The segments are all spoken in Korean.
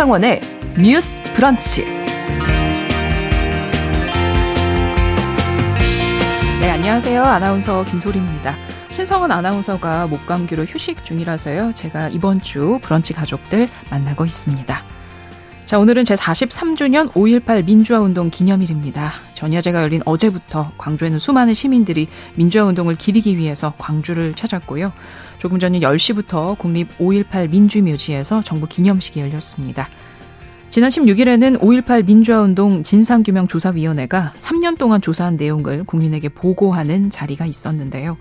신성원의 뉴스 브런치. 네, 안녕하세요. 아나운서 김소리입니다. 신성원 아나운서가 목감기로 휴식 중이라서요. 제가 이번 주 브런치 가족들 만나고 있습니다. 자, 오늘은 제 43주년 5.18 민주화운동 기념일입니다. 전야제가 열린 어제부터 광주에는 수많은 시민들이 민주화운동을 기리기 위해서 광주를 찾았고요. 조금 전인 10시부터 국립 5.18 민주묘지에서 정부 기념식이 열렸습니다. 지난 16일에는 5.18 민주화운동 진상규명 조사위원회가 3년 동안 조사한 내용을 국민에게 보고하는 자리가 있었는데요.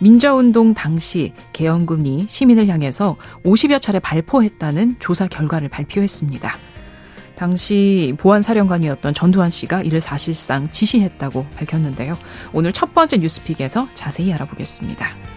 민주화운동 당시 개헌군이 시민을 향해서 50여 차례 발포했다는 조사 결과를 발표했습니다. 당시 보안사령관이었던 전두환 씨가 이를 사실상 지시했다고 밝혔는데요. 오늘 첫 번째 뉴스픽에서 자세히 알아보겠습니다.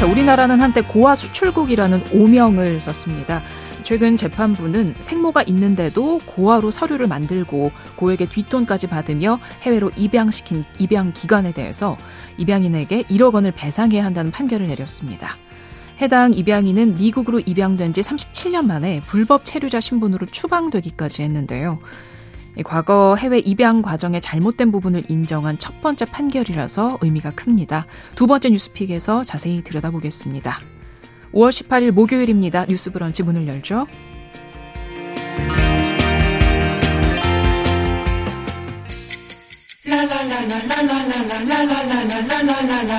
자, 우리나라는 한때 고아 수출국이라는 오명을 썼습니다. 최근 재판부는 생모가 있는데도 고아로 서류를 만들고 고에게 뒷돈까지 받으며 해외로 입양시킨 입양 기관에 대해서 입양인에게 1억 원을 배상해야 한다는 판결을 내렸습니다. 해당 입양인은 미국으로 입양된 지 37년 만에 불법 체류자 신분으로 추방되기까지 했는데요. 과거 해외 입양 과정의 잘못된 부분을 인정한 첫 번째 판결이라서 의미가 큽니다. 두 번째 뉴스픽에서 자세히 들여다보겠습니다. 5월 18일 목요일입니다. 뉴스 브런치 문을 열죠.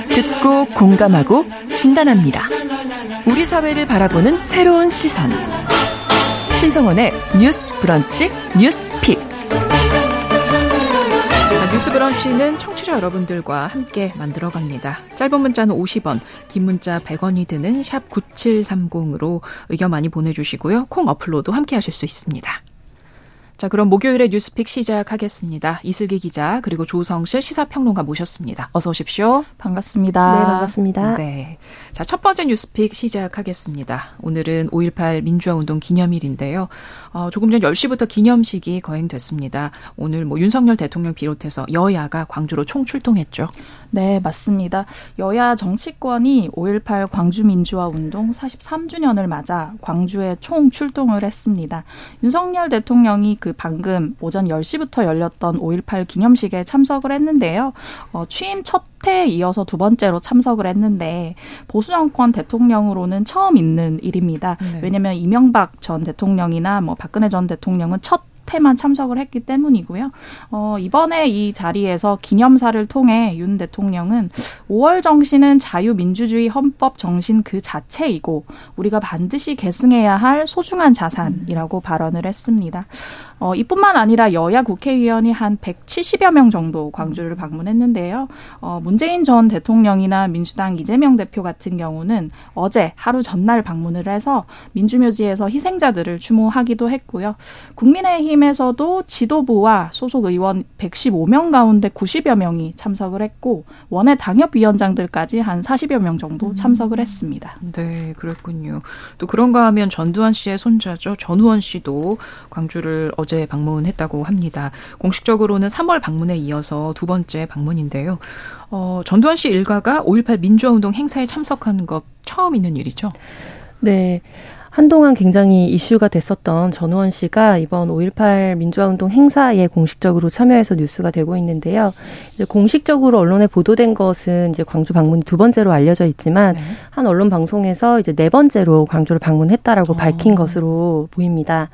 듣고 공감하고 진단합니다. 우리 사회를 바라보는 새로운 시선. 신성원의 뉴스 브런치 뉴스 픽. 자, 뉴스 브런치는 청취자 여러분들과 함께 만들어갑니다. 짧은 문자는 50원, 긴 문자 100원이 드는 샵 9730으로 의견 많이 보내주시고요. 콩 어플로도 함께 하실 수 있습니다. 자, 그럼 목요일의 뉴스픽 시작하겠습니다. 이슬기 기자 그리고 조성실 시사평론가 모셨습니다. 어서 오십시오. 반갑습니다. 네, 반갑습니다. 네. 자, 첫 번째 뉴스픽 시작하겠습니다. 오늘은 5.18 민주화운동 기념일인데요. 어, 조금 전 10시부터 기념식이 거행됐습니다. 오늘 뭐 윤석열 대통령 비롯해서 여야가 광주로 총출동했죠. 네, 맞습니다. 여야 정치권이 5.18 광주민주화운동 43주년을 맞아 광주에 총 출동을 했습니다. 윤석열 대통령이 그 방금 오전 10시부터 열렸던 5.18 기념식에 참석을 했는데요. 어, 취임 첫 해에 이어서 두 번째로 참석을 했는데 보수 정권 대통령으로는 처음 있는 일입니다. 네. 왜냐하면 이명박 전 대통령이나 뭐 박근혜 전 대통령은 첫 때만 참석을 했기 때문이고요. 어, 이번에 이 자리에서 기념사를 통해 윤 대통령은 5월 정신은 자유민주주의 헌법 정신 그 자체이고 우리가 반드시 계승해야 할 소중한 자산이라고 음. 발언을 했습니다. 어, 이뿐만 아니라 여야 국회의원이 한 170여 명 정도 광주를 방문했는데요. 어, 문재인 전 대통령이나 민주당 이재명 대표 같은 경우는 어제 하루 전날 방문을 해서 민주묘지에서 희생자들을 추모하기도 했고요. 국민의힘 에서도 지도부와 소속 의원 115명 가운데 90여 명이 참석을 했고 원외 당협위원장들까지 한 40여 명 정도 음. 참석을 했습니다. 네, 그랬군요. 또 그런가 하면 전두환 씨의 손자죠. 전우원 씨도 광주를 어제 어제 방문했다고 합니다. 공식적으로는 3월 방문에 이어서 두 번째 방문인데요. 어, 전두환 씨 일가가 5.18 민주화운동 행사에 참석하는 것 처음 있는 일이죠? 네. 한동안 굉장히 이슈가 됐었던 전우원 씨가 이번 5.18 민주화운동 행사에 공식적으로 참여해서 뉴스가 되고 있는데요. 이제 공식적으로 언론에 보도된 것은 이제 광주 방문이 두 번째로 알려져 있지만 네. 한 언론 방송에서 이제 네 번째로 광주를 방문했다라고 어. 밝힌 것으로 보입니다.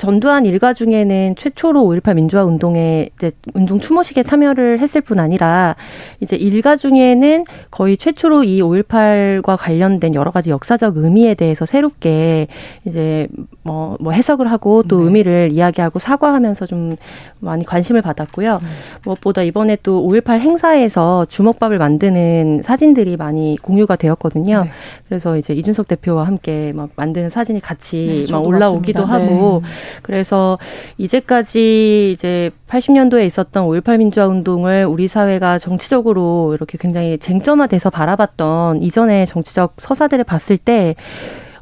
전두환 일가 중에는 최초로 5.18 민주화 운동에 이제 운동 추모식에 참여를 했을 뿐 아니라 이제 일가 중에는 거의 최초로 이 5.18과 관련된 여러 가지 역사적 의미에 대해서 새롭게 이제 뭐, 뭐 해석을 하고 또 네. 의미를 이야기하고 사과하면서 좀 많이 관심을 받았고요. 네. 무엇보다 이번에 또 5.18 행사에서 주먹밥을 만드는 사진들이 많이 공유가 되었거든요. 네. 그래서 이제 이준석 대표와 함께 막 만드는 사진이 같이 네, 막 올라오기도 봤습니다. 하고 네. 그래서 이제까지 이제 80년도에 있었던 5.18 민주화 운동을 우리 사회가 정치적으로 이렇게 굉장히 쟁점화돼서 바라봤던 이전의 정치적 서사들을 봤을 때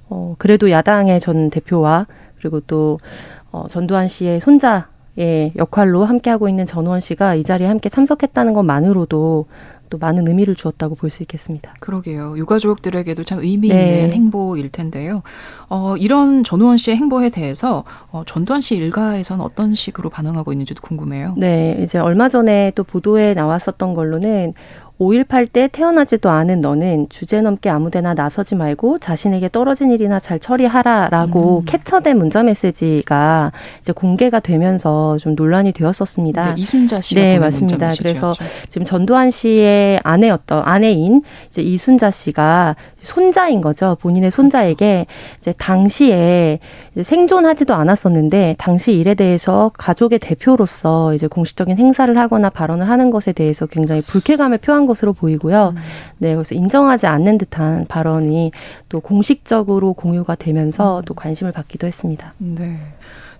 어, 그래도 야당의 전 대표와 그리고 또 어, 전두환 씨의 손자 의 역할로 함께하고 있는 전우원 씨가 이 자리에 함께 참석했다는 것만으로도 또 많은 의미를 주었다고 볼 수 있겠습니다. 그러게요. 유가족들에게도 참 의미 있는 네. 행보일 텐데요. 어, 이런 전우원 씨의 행보에 대해서 어, 전두환 씨 일가에서는 어떤 식으로 반응하고 있는지도 궁금해요. 네, 이제 얼마 전에 또 보도에 나왔었던 걸로는 5.18 때 태어나지도 않은 너는 주제 넘게 아무데나 나서지 말고 자신에게 떨어진 일이나 잘 처리하라라고 음. 캡처된 문자 메시지가 이제 공개가 되면서 좀 논란이 되었었습니다. 네, 이순자 씨가 네 맞습니다. 그래서 지금 전두환 씨의 아내였던 아내인 이제 이순자 씨가 손자인 거죠. 본인의 손자에게 이제 당시에 이제 생존하지도 않았었는데 당시 일에 대해서 가족의 대표로서 이제 공식적인 행사를 하거나 발언을 하는 것에 대해서 굉장히 불쾌감을 표한 것으로 보이고요. 음. 네, 그래서 인정하지 않는 듯한 발언이 또 공식적으로 공유가 되면서 음. 또 관심을 받기도 했습니다. 네.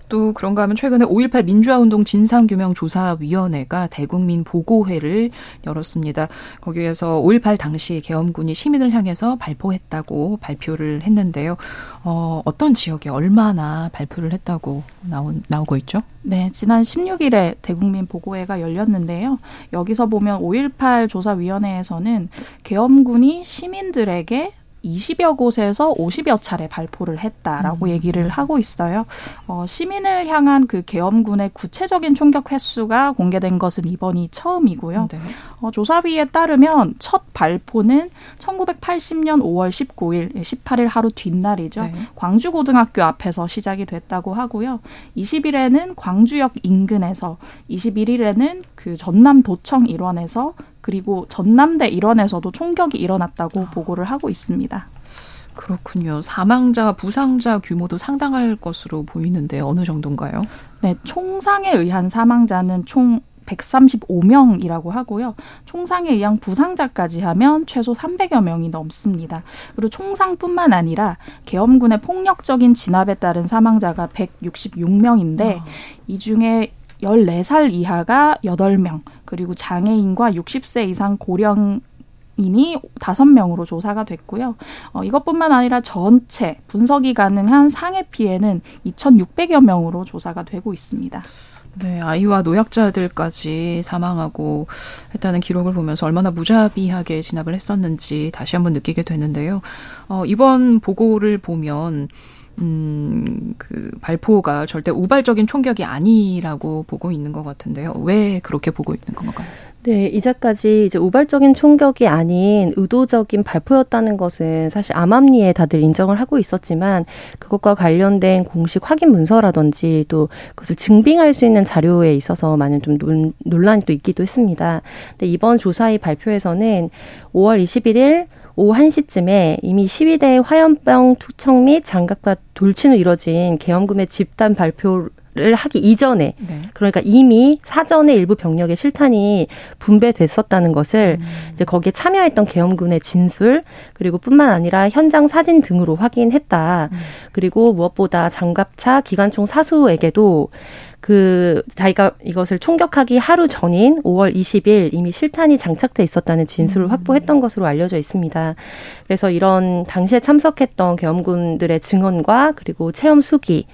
또 그런가 하면 최근에 5.18 민주화운동 진상규명조사위원회가 대국민 보고회를 열었습니다. 거기에서 5.18 당시 계엄군이 시민을 향해서 발포했다고 발표를 했는데요. 어, 어떤 지역에 얼마나 발표를 했다고 나오, 나오고 있죠? 네, 지난 16일에 대국민 보고회가 열렸는데요. 여기서 보면 5.18 조사위원회에서는 계엄군이 시민들에게 20여 곳에서 50여 차례 발포를 했다라고 음. 얘기를 하고 있어요. 어, 시민을 향한 그 계엄군의 구체적인 총격 횟수가 공개된 것은 이번이 처음이고요. 네. 어, 조사위에 따르면 첫 발포는 1980년 5월 19일, 18일 하루 뒷날이죠. 네. 광주고등학교 앞에서 시작이 됐다고 하고요. 20일에는 광주역 인근에서, 21일에는 그 전남 도청 일원에서 그리고 전남대 일원에서도 총격이 일어났다고 아. 보고를 하고 있습니다. 그렇군요. 사망자, 부상자 규모도 상당할 것으로 보이는데 어느 정도인가요? 네, 총상에 의한 사망자는 총 135명이라고 하고요. 총상에 의한 부상자까지 하면 최소 300여 명이 넘습니다. 그리고 총상뿐만 아니라 계엄군의 폭력적인 진압에 따른 사망자가 166명인데 어. 이 중에 14살 이하가 8명, 그리고 장애인과 60세 이상 고령 인이 다섯 명으로 조사가 됐고요. 어, 이것뿐만 아니라 전체 분석이 가능한 상해 피해는 2,600여 명으로 조사가 되고 있습니다. 네, 아이와 노약자들까지 사망하고 했다는 기록을 보면서 얼마나 무자비하게 진압을 했었는지 다시 한번 느끼게 되는데요. 어, 이번 보고를 보면 음, 그 발포가 절대 우발적인 총격이 아니라고 보고 있는 것 같은데요. 왜 그렇게 보고 있는 건가요? 네, 이제까지 이제 우발적인 총격이 아닌 의도적인 발포였다는 것은 사실 암암리에 다들 인정을 하고 있었지만 그것과 관련된 공식 확인 문서라든지 또 그것을 증빙할 수 있는 자료에 있어서 많은 좀 논란이 또 있기도 했습니다. 근데 이번 조사의 발표에서는 5월 21일 오후 1시쯤에 이미 시위대 화염병 투척 및 장갑과 돌진으로 이뤄진 계엄금의 집단 발표 를 하기 이전에 네. 그러니까 이미 사전에 일부 병력의 실탄이 분배됐었다는 것을 음. 이제 거기에 참여했던 계엄군의 진술 그리고 뿐만 아니라 현장 사진 등으로 확인했다. 음. 그리고 무엇보다 장갑차 기관총 사수에게도 그 자기가 이것을 총격하기 하루 전인 5월 20일 이미 실탄이 장착돼 있었다는 진술을 음. 확보했던 것으로 알려져 있습니다. 그래서 이런 당시에 참석했던 계엄군들의 증언과 그리고 체험 수기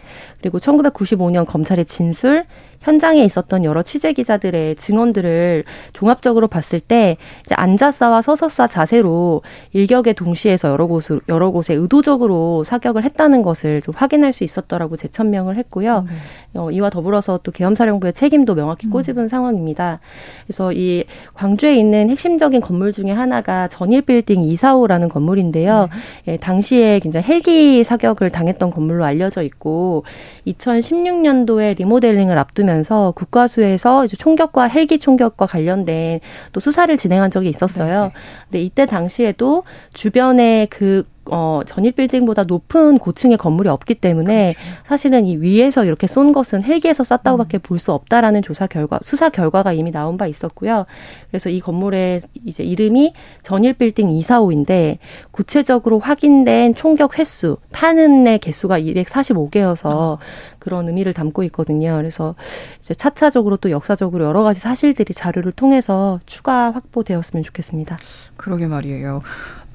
그리고 1995년 검찰의 진술 현장에 있었던 여러 취재 기자들의 증언들을 종합적으로 봤을 때 이제 앉아싸와 서서싸 자세로 일격에 동시에서 여러 곳 여러 곳에 의도적으로 사격을 했다는 것을 좀 확인할 수 있었더라고 재천명을 했고요. 네. 어, 이와 더불어서 또 계엄사령부의 책임도 명확히 음. 꼬집은 음. 상황입니다. 그래서 이 광주에 있는 핵심적인 건물 중에 하나가 전일 빌딩 245라는 건물인데요. 네. 예, 당시에 굉장히 헬기 사격을 당했던 건물로 알려져 있고 2016년도에 리모델링을 앞두면 서 국과수에서 이제 총격과 헬기 총격과 관련된 또 수사를 진행한 적이 있었어요. 네, 네. 근데 이때 당시에도 주변에 그 어, 전일 빌딩보다 높은 고층의 건물이 없기 때문에 그렇죠. 사실은 이 위에서 이렇게 쏜 것은 헬기에서 쐈다고밖에 음. 볼수 없다라는 조사 결과, 수사 결과가 이미 나온 바 있었고요. 그래서 이 건물의 이제 이름이 전일 빌딩 245인데 구체적으로 확인된 총격 횟수, 타는의 개수가 245개여서 어. 그런 의미를 담고 있거든요. 그래서 이제 차차적으로 또 역사적으로 여러 가지 사실들이 자료를 통해서 추가 확보되었으면 좋겠습니다. 그러게 말이에요.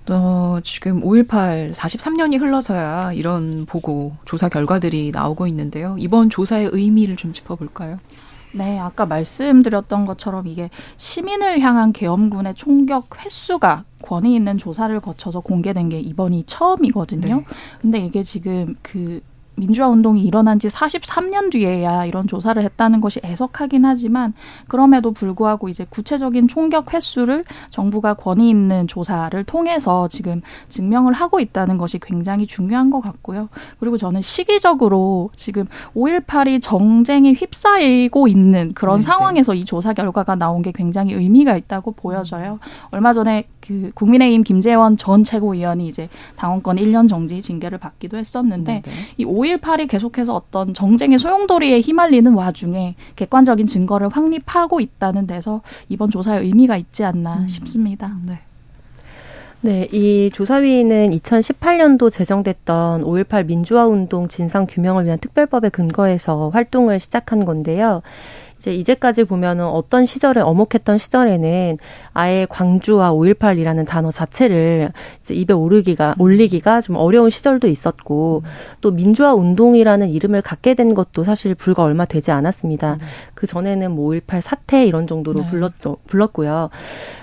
어, 지금 5.18 43년이 흘러서야 이런 보고 조사 결과들이 나오고 있는데요. 이번 조사의 의미를 좀 짚어볼까요? 네, 아까 말씀드렸던 것처럼 이게 시민을 향한 계엄군의 총격 횟수가 권위 있는 조사를 거쳐서 공개된 게 이번이 처음이거든요. 네. 근데 이게 지금 그 민주화 운동이 일어난 지 43년 뒤에야 이런 조사를 했다는 것이 애석하긴 하지만 그럼에도 불구하고 이제 구체적인 총격 횟수를 정부가 권위 있는 조사를 통해서 지금 증명을 하고 있다는 것이 굉장히 중요한 것 같고요. 그리고 저는 시기적으로 지금 5.18이 정쟁에 휩싸이고 있는 그런 네, 네. 상황에서 이 조사 결과가 나온 게 굉장히 의미가 있다고 보여져요. 얼마 전에 그 국민의힘 김재원 전 최고위원이 이제 당원권 1년 정지 징계를 받기도 했었는데 네네. 이 5.18이 계속해서 어떤 정쟁의 소용돌이에 휘말리는 와중에 객관적인 증거를 확립하고 있다는 데서 이번 조사의 의미가 있지 않나 음. 싶습니다. 네. 네, 이 조사위는 2018년도 제정됐던 5.18 민주화 운동 진상 규명을 위한 특별법에 근거해서 활동을 시작한 건데요. 이제 이제까지 보면은 어떤 시절에 어목했던 시절에는 아예 광주와 5.18이라는 단어 자체를 이제 입에 오르기가 올리기가 좀 어려운 시절도 있었고 또 민주화 운동이라는 이름을 갖게 된 것도 사실 불과 얼마 되지 않았습니다. 네. 그 전에는 뭐 5.18 사태 이런 정도로 네. 불렀죠 불렀고요.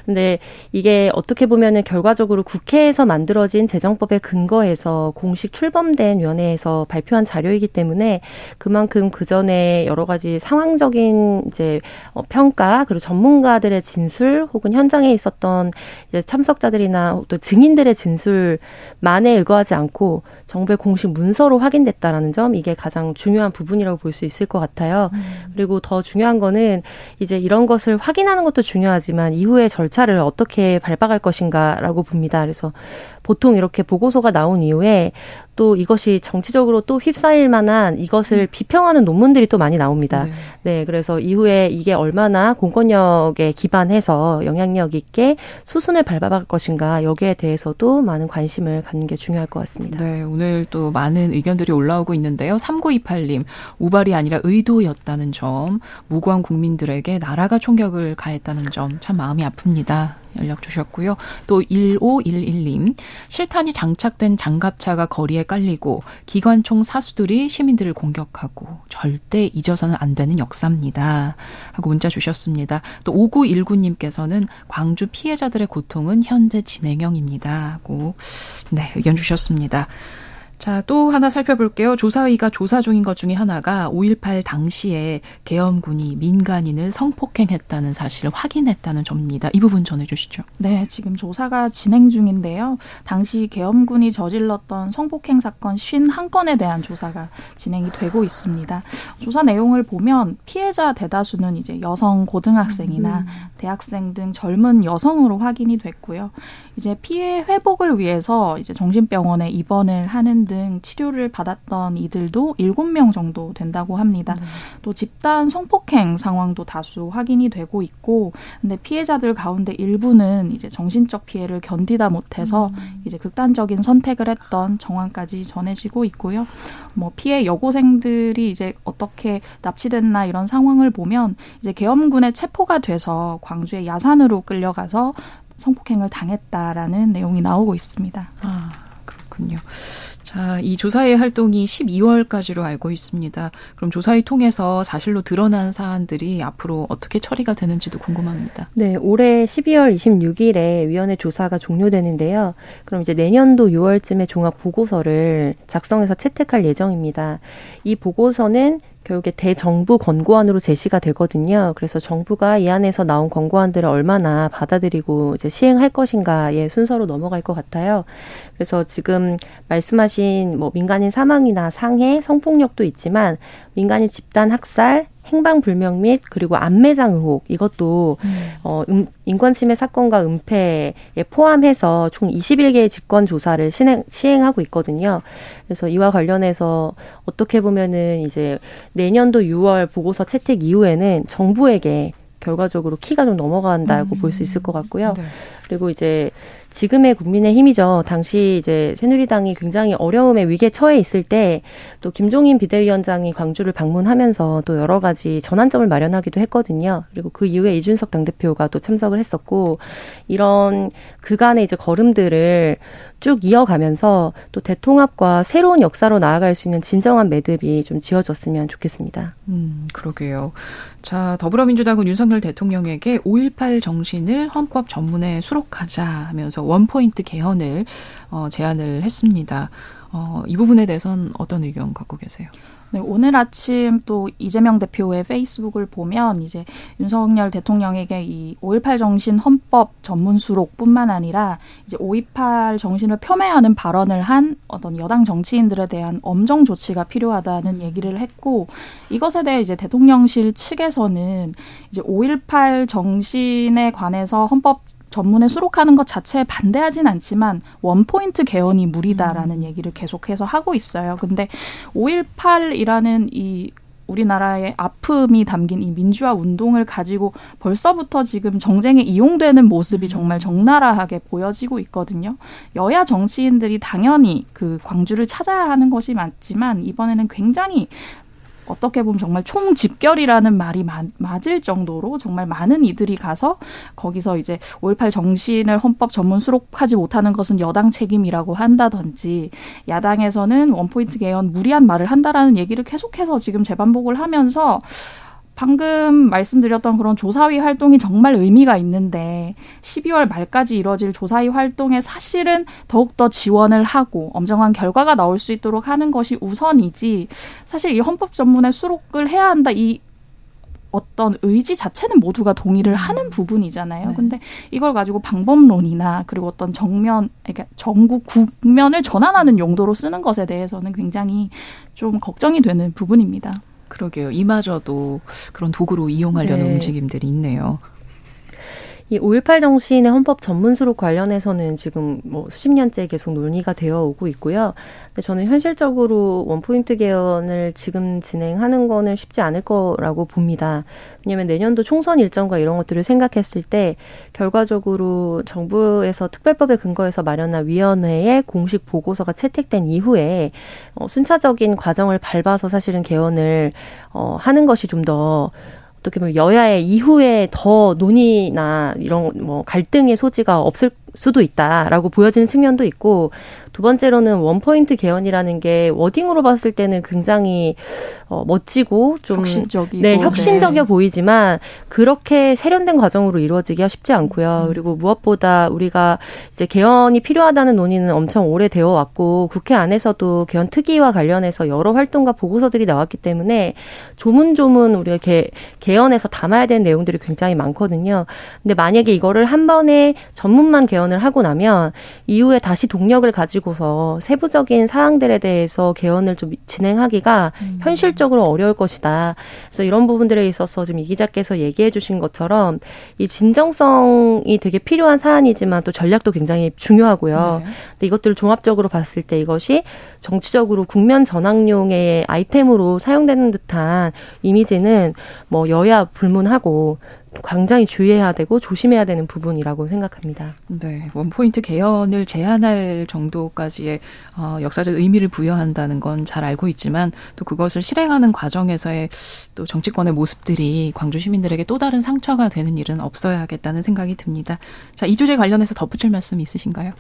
근데 이게 어떻게 보면은 결과적으로 국회에서 만들어진 재정법에 근거해서 공식 출범된 위원회에서 발표한 자료이기 때문에 그만큼 그 전에 여러 가지 상황적인 이제 어, 평가 그리고 전문가들의 진술 혹은 현장에 있었던 이제 참석자들이나 또 증인들의 진술만에 의거하지 않고 정부의 공식 문서로 확인됐다라는 점 이게 가장 중요한 부분이라고 볼 수 있을 것 같아요. 음. 그리고 더 중요한 거는 이제 이런 것을 확인하는 것도 중요하지만 이후에 절차 를 어떻게 밟아갈 것인가라고 봅니다. 그래서 보통 이렇게 보고서가 나온 이후에 또 이것이 정치적으로 또 휩싸일 만한 이것을 음. 비평하는 논문들이 또 많이 나옵니다. 네. 네. 그래서 이후에 이게 얼마나 공권력에 기반해서 영향력 있게 수순을 밟아갈 것인가 여기에 대해서도 많은 관심을 갖는 게 중요할 것 같습니다. 네, 오늘 또 많은 의견들이 올라오고 있는데요. 3928님, 우발이 아니라 의도였다는 점, 무고한 국민들에게 나라가 총격을 가했다는 점 참 마음이 아픕니다. 연락 주셨고요. 또 1511님, 실탄이 장착된 장갑차가 거리에 깔리고 기관총 사수들이 시민들을 공격하고 절대 잊어서는 안 되는 역사입니다. 하고 문자 주셨습니다. 또 5919님께서는 광주 피해자들의 고통은 현재 진행형입니다. 하고 네, 의견 주셨습니다. 자, 또 하나 살펴볼게요. 조사위가 조사 중인 것 중에 하나가 5.18 당시에 계엄군이 민간인을 성폭행했다는 사실을 확인했다는 점입니다. 이 부분 전해주시죠. 네, 지금 조사가 진행 중인데요. 당시 계엄군이 저질렀던 성폭행 사건 51건에 대한 조사가 진행이 되고 있습니다. 조사 내용을 보면 피해자 대다수는 이제 여성 고등학생이나 음. 대학생 등 젊은 여성으로 확인이 됐고요. 이제 피해 회복을 위해서 이제 정신병원에 입원을 하는 등 치료를 받았던 이들도 일곱 명 정도 된다고 합니다. 네. 또 집단 성폭행 상황도 다수 확인이 되고 있고 근데 피해자들 가운데 일부는 이제 정신적 피해를 견디다 못해서 음. 이제 극단적인 선택을 했던 정황까지 전해지고 있고요. 뭐 피해 여고생들이 이제 어떻게 납치됐나 이런 상황을 보면 이제 계엄군에 체포가 돼서 광주의 야산으로 끌려가서 성폭행을 당했다라는 내용이 나오고 있습니다. 아, 그렇군요. 자, 이 조사의 활동이 12월까지로 알고 있습니다. 그럼 조사위 통해서 사실로 드러난 사안들이 앞으로 어떻게 처리가 되는지도 궁금합니다. 네, 올해 12월 26일에 위원회 조사가 종료되는데요. 그럼 이제 내년도 6월쯤에 종합 보고서를 작성해서 채택할 예정입니다. 이 보고서는 결국에 대정부 권고안으로 제시가 되거든요. 그래서 정부가 이 안에서 나온 권고안들을 얼마나 받아들이고 이제 시행할 것인가의 순서로 넘어갈 것 같아요. 그래서 지금 말씀하신 뭐 민간인 사망이나 상해, 성폭력도 있지만 민간인 집단 학살, 행방 불명 및 그리고 안매장 의혹 이것도 음. 어 음, 인권 침해 사건과 은폐에 포함해서 총 21개의 직권 조사를 시행, 시행하고 있거든요. 그래서 이와 관련해서 어떻게 보면은 이제 내년도 6월 보고서 채택 이후에는 정부에게 결과적으로 키가 좀 넘어간다고 음. 볼수 있을 것 같고요. 네. 그리고 이제 지금의 국민의힘이죠. 당시 이제 새누리당이 굉장히 어려움의 위기에 처해 있을 때 또 김종인 비대위원장이 광주를 방문하면서 또 여러 가지 전환점을 마련하기도 했거든요. 그리고 그 이후에 이준석 당대표가 또 참석을 했었고 이런 그간의 이제 걸음들을 쭉 이어가면서 또 대통합과 새로운 역사로 나아갈 수 있는 진정한 매듭이 좀 지어졌으면 좋겠습니다. 음, 그러게요. 자, 더불어민주당은 윤석열 대통령에게 5.18 정신을 헌법 전문에 수록하자 하면서 원포인트 개헌을 어, 제안을 했습니다. 어, 이 부분에 대해서는 어떤 의견 갖고 계세요? 네, 오늘 아침 또 이재명 대표의 페이스북을 보면 이제 윤석열 대통령에게 이 5.18 정신 헌법 전문 수록뿐만 아니라 이제 5.18 정신을 폄훼하는 발언을 한 어떤 여당 정치인들에 대한 엄정 조치가 필요하다는 얘기를 했고 이것에 대해 이제 대통령실 측에서는 이제 5.18 정신에 관해서 헌법 전문에 수록하는 것 자체에 반대하진 않지만 원포인트 개헌이 무리다라는 음. 얘기를 계속해서 하고 있어요. 근데 5.18이라는 이 우리나라의 아픔이 담긴 이 민주화 운동을 가지고 벌써부터 지금 정쟁에 이용되는 모습이 정말 적나라하게 보여지고 있거든요. 여야 정치인들이 당연히 그 광주를 찾아야 하는 것이 맞지만 이번에는 굉장히 어떻게 보면 정말 총집결이라는 말이 마, 맞을 정도로 정말 많은 이들이 가서 거기서 이제 5.18 정신을 헌법 전문 수록하지 못하는 것은 여당 책임이라고 한다든지 야당에서는 원포인트 개헌 무리한 말을 한다라는 얘기를 계속해서 지금 재반복을 하면서 방금 말씀드렸던 그런 조사위 활동이 정말 의미가 있는데 12월 말까지 이뤄질 조사위 활동에 사실은 더욱더 지원을 하고 엄정한 결과가 나올 수 있도록 하는 것이 우선이지 사실 이 헌법 전문에 수록을 해야 한다 이 어떤 의지 자체는 모두가 동의를 음. 하는 부분이잖아요. 네. 근데 이걸 가지고 방법론이나 그리고 어떤 정면, 그러니까 전국 국면을 전환하는 용도로 쓰는 것에 대해서는 굉장히 좀 걱정이 되는 부분입니다. 그러게요. 이마저도 그런 도구로 이용하려는 네. 움직임들이 있네요. 이 5.18 정신의 헌법 전문 수록 관련해서는 지금 뭐 수십 년째 계속 논의가 되어 오고 있고요. 근데 저는 현실적으로 원포인트 개헌을 지금 진행하는 거는 쉽지 않을 거라고 봅니다. 왜냐하면 내년도 총선 일정과 이런 것들을 생각했을 때 결과적으로 정부에서 특별법에 근거해서 마련한 위원회의 공식 보고서가 채택된 이후에 어, 순차적인 과정을 밟아서 사실은 개헌을 어, 하는 것이 좀더 어떻게 보면 여야의 이후에 더 논의나 이런 뭐 갈등의 소지가 없을 수도 있다라고 보여지는 측면도 있고 두 번째로는 원포인트 개헌이라는 게 워딩으로 봤을 때는 굉장히 어, 멋지고 좀 혁신적이고 네, 혁신적이어 네. 보이지만 그렇게 세련된 과정으로 이루어지기가 쉽지 않고요. 음. 그리고 무엇보다 우리가 이제 개헌이 필요하다는 논의는 엄청 오래 되어 왔고 국회 안에서도 개헌 특위와 관련해서 여러 활동과 보고서들이 나왔기 때문에 조문조문 우리가 개, 개헌에서 담아야 되는 내용들이 굉장히 많거든요. 근데 만약에 이거를 한 번에 전문만 개헌 을 하고 나면 이후에 다시 동력을 가지고 가지고서 세부적인 사항들에 대해서 개헌을 좀 진행하기가 음. 현실적으로 어려울 것이다. 그래서 이런 부분들에 있어서 좀이 기자께서 얘기해 주신 것처럼 이 진정성이 되게 필요한 사안이지만 또 전략도 굉장히 중요하고요. 네. 근데 이것들을 종합적으로 봤을 때 이것이 정치적으로 국면 전환용의 아이템으로 사용되는 듯한 이미지는 뭐 여야 불문하고 굉장히 주의해야 되고 조심해야 되는 부분이라고 생각합니다. 네, 원포인트 개헌을 제한할 정도까지의 어, 역사적 의미를 부여한다는 건 잘 알고 있지만 또 그것을 실행하는 과정에서의 또 정치권의 모습들이 광주 시민들에게 또 다른 상처가 되는 일은 없어야겠다는 생각이 듭니다. 자, 이 주제 관련해서 덧붙일 말씀 있으신가요?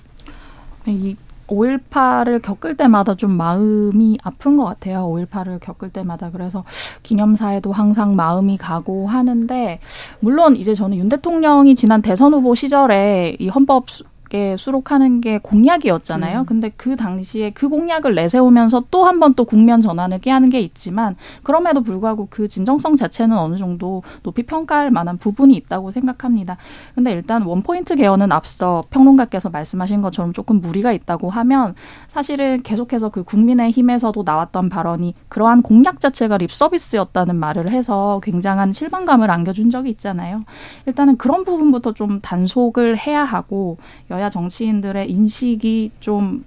네, 이 5.18을 겪을 때마다 좀 마음이 아픈 것 같아요. 5.18을 겪을 때마다. 그래서 기념사에도 항상 마음이 가고 하는데, 물론 이제 저는 윤 대통령이 지난 대선 후보 시절에 이 헌법 게 수록하는 게 공약이었잖아요. 음. 근데 그 당시에 그 공약을 내세우면서 또 한 번 또 국면 전환을 깨하는 게 있지만 그럼에도 불구하고 그 진정성 자체는 어느 정도 높이 평가할 만한 부분이 있다고 생각합니다. 근데 일단 원포인트 개헌은 앞서 평론가께서 말씀하신 것처럼 조금 무리가 있다고 하면 사실은 계속해서 그 국민의 힘에서도 나왔던 발언이 그러한 공약 자체가 립 서비스였다는 말을 해서 굉장한 실망감을 안겨준 적이 있잖아요. 일단은 그런 부분부터 좀 단속을 해야 하고 여야 정치인들의 인식이 좀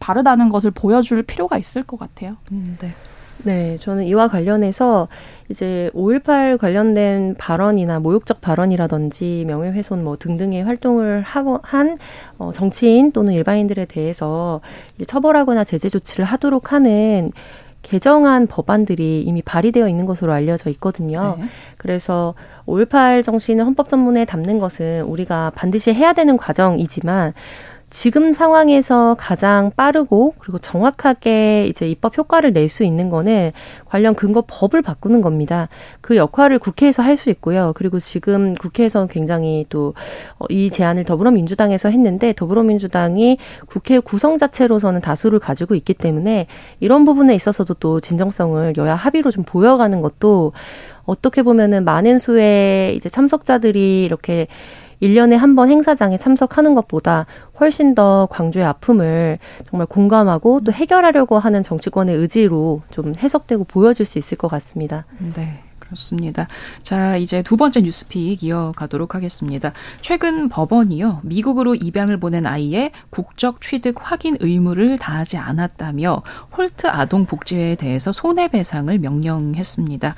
바르다는 것을 보여줄 필요가 있을 것 같아요. 음, 네. 네, 저는 이와 관련해서 이제 5.18 관련된 발언이나 모욕적 발언이라든지 명예훼손 뭐 등등의 활동을 하고 한 어, 정치인 또는 일반인들에 대해서 처벌하거나 제재 조치를 하도록 하는 개정안 법안들이 이미 발의되어 있는 것으로 알려져 있거든요. 네. 그래서 5.18 정신을 헌법 전문에 담는 것은 우리가 반드시 해야 되는 과정이지만 지금 상황에서 가장 빠르고 그리고 정확하게 이제 입법 효과를 낼 수 있는 거는 관련 근거 법을 바꾸는 겁니다. 그 역할을 국회에서 할 수 있고요. 그리고 지금 국회에서는 굉장히 또이 어, 제안을 더불어민주당에서 했는데 더불어민주당이 국회 구성 자체로서는 다수를 가지고 있기 때문에 이런 부분에 있어서도 또 진정성을 여야 합의로 좀 보여가는 것도 어떻게 보면은 많은 수의 이제 참석자들이 이렇게 1년에 한 번 행사장에 참석하는 것보다 훨씬 더 광주의 아픔을 정말 공감하고 또 해결하려고 하는 정치권의 의지로 좀 해석되고 보여질 수 있을 것 같습니다. 네. 그렇습니다. 자, 이제 두 번째 뉴스픽 이어가도록 하겠습니다. 최근 법원이요, 미국으로 입양을 보낸 아이의 국적 취득 확인 의무를 다하지 않았다며 홀트 아동복지회에 대해서 손해배상을 명령했습니다.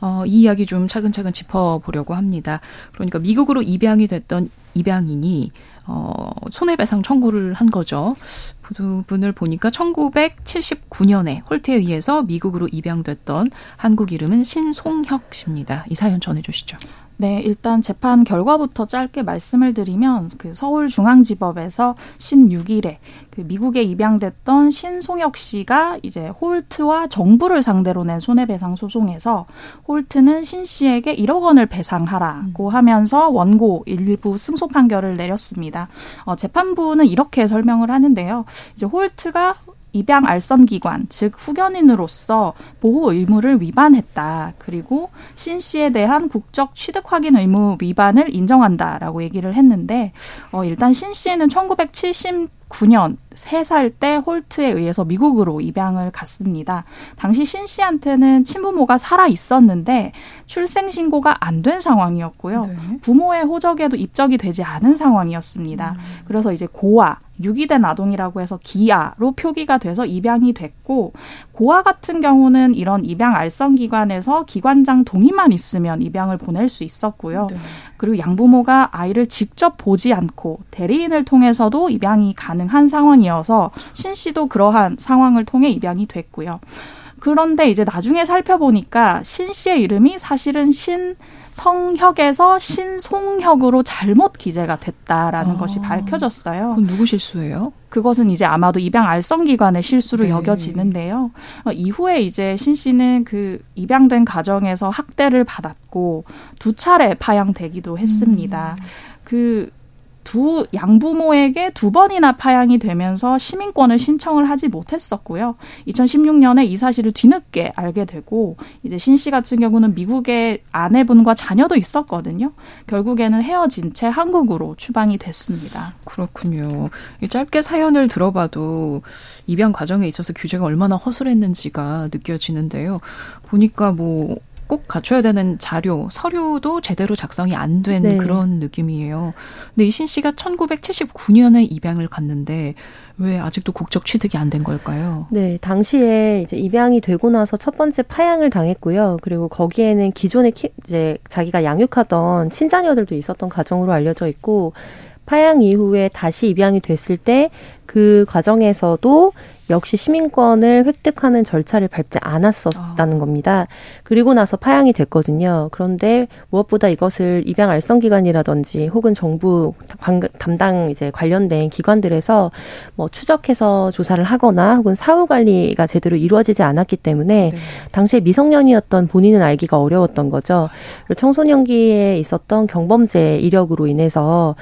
어, 이 이야기 좀 차근차근 짚어보려고 합니다. 그러니까 미국으로 입양이 됐던 입양인이 어, 손해배상 청구를 한 거죠. 부분을 보니까 1979년에 홀트에 의해서 미국으로 입양됐던 한국 이름은 신송혁 씨입니다. 이 사연 전해주시죠. 네, 일단 재판 결과부터 짧게 말씀을 드리면 그 서울중앙지법에서 16일에 그 미국에 입양됐던 신송혁 씨가 이제 홀트와 정부를 상대로 낸 손해배상 소송에서 홀트는 신 씨에게 1억 원을 배상하라고 음. 하면서 원고 일부 승소 판결을 내렸습니다. 어, 재판부는 이렇게 설명을 하는데요. 이제 홀트가 입양 알선 기관, 즉 후견인으로서 보호 의무를 위반했다. 그리고 신 씨에 대한 국적 취득 확인 의무 위반을 인정한다라고 얘기를 했는데 어 일단 신 씨는 1970 9년 3살 때 홀트에 의해서 미국으로 입양을 갔습니다. 당시 신 씨한테는 친부모가 살아 있었는데 출생 신고가 안 된 상황이었고요. 네. 부모의 호적에도 입적이 되지 않은 상황이었습니다. 음. 그래서 이제 고아 유기된 아동이라고 해서 기아로 표기가 돼서 입양이 됐고 고아 같은 경우는 이런 입양 알선 기관에서 기관장 동의만 있으면 입양을 보낼 수 있었고요. 네. 그리고 양부모가 아이를 직접 보지 않고 대리인을 통해서도 입양이 가능한 상황이어서 신 씨도 그러한 상황을 통해 입양이 됐고요. 그런데 이제 나중에 살펴보니까 신 씨의 이름이 사실은 신 성혁에서 신송혁으로 잘못 기재가 됐다라는 아, 것이 밝혀졌어요. 그건 누구 실수예요? 그것은 이제 아마도 입양 알선 기관의 실수로 네. 여겨지는데요. 어, 이후에 이제 신 씨는 그 입양된 가정에서 학대를 받았고 두 차례 파양되기도 했습니다. 음. 그 두 양부모에게 두 번이나 파양이 되면서 시민권을 신청을 하지 못했었고요. 2016년에 이 사실을 뒤늦게 알게 되고 이제 신 씨 같은 경우는 미국의 아내분과 자녀도 있었거든요. 결국에는 헤어진 채 한국으로 추방이 됐습니다. 그렇군요. 짧게 사연을 들어봐도 입양 과정에 있어서 규제가 얼마나 허술했는지가 느껴지는데요. 보니까 뭐 꼭 갖춰야 되는 자료, 서류도 제대로 작성이 안 된 네. 그런 느낌이에요. 근데 이신 씨가 1979년에 입양을 갔는데 왜 아직도 국적 취득이 안 된 걸까요? 네, 당시에 이제 입양이 되고 나서 첫 번째 파양을 당했고요. 그리고 거기에는 기존에 키, 이제 자기가 양육하던 친자녀들도 있었던 가정으로 알려져 있고 파양 이후에 다시 입양이 됐을 때 그 과정에서도 역시 시민권을 획득하는 절차를 밟지 않았었다는 아. 겁니다. 그리고 나서 파양이 됐거든요. 그런데 무엇보다 이것을 입양 알선 기관이라든지 혹은 정부 담당 이제 관련된 기관들에서 뭐 추적해서 조사를 하거나 혹은 사후 관리가 제대로 이루어지지 않았기 때문에 네. 당시에 미성년이었던 본인은 알기가 어려웠던 거죠. 그리고 청소년기에 있었던 경범죄 이력으로 인해서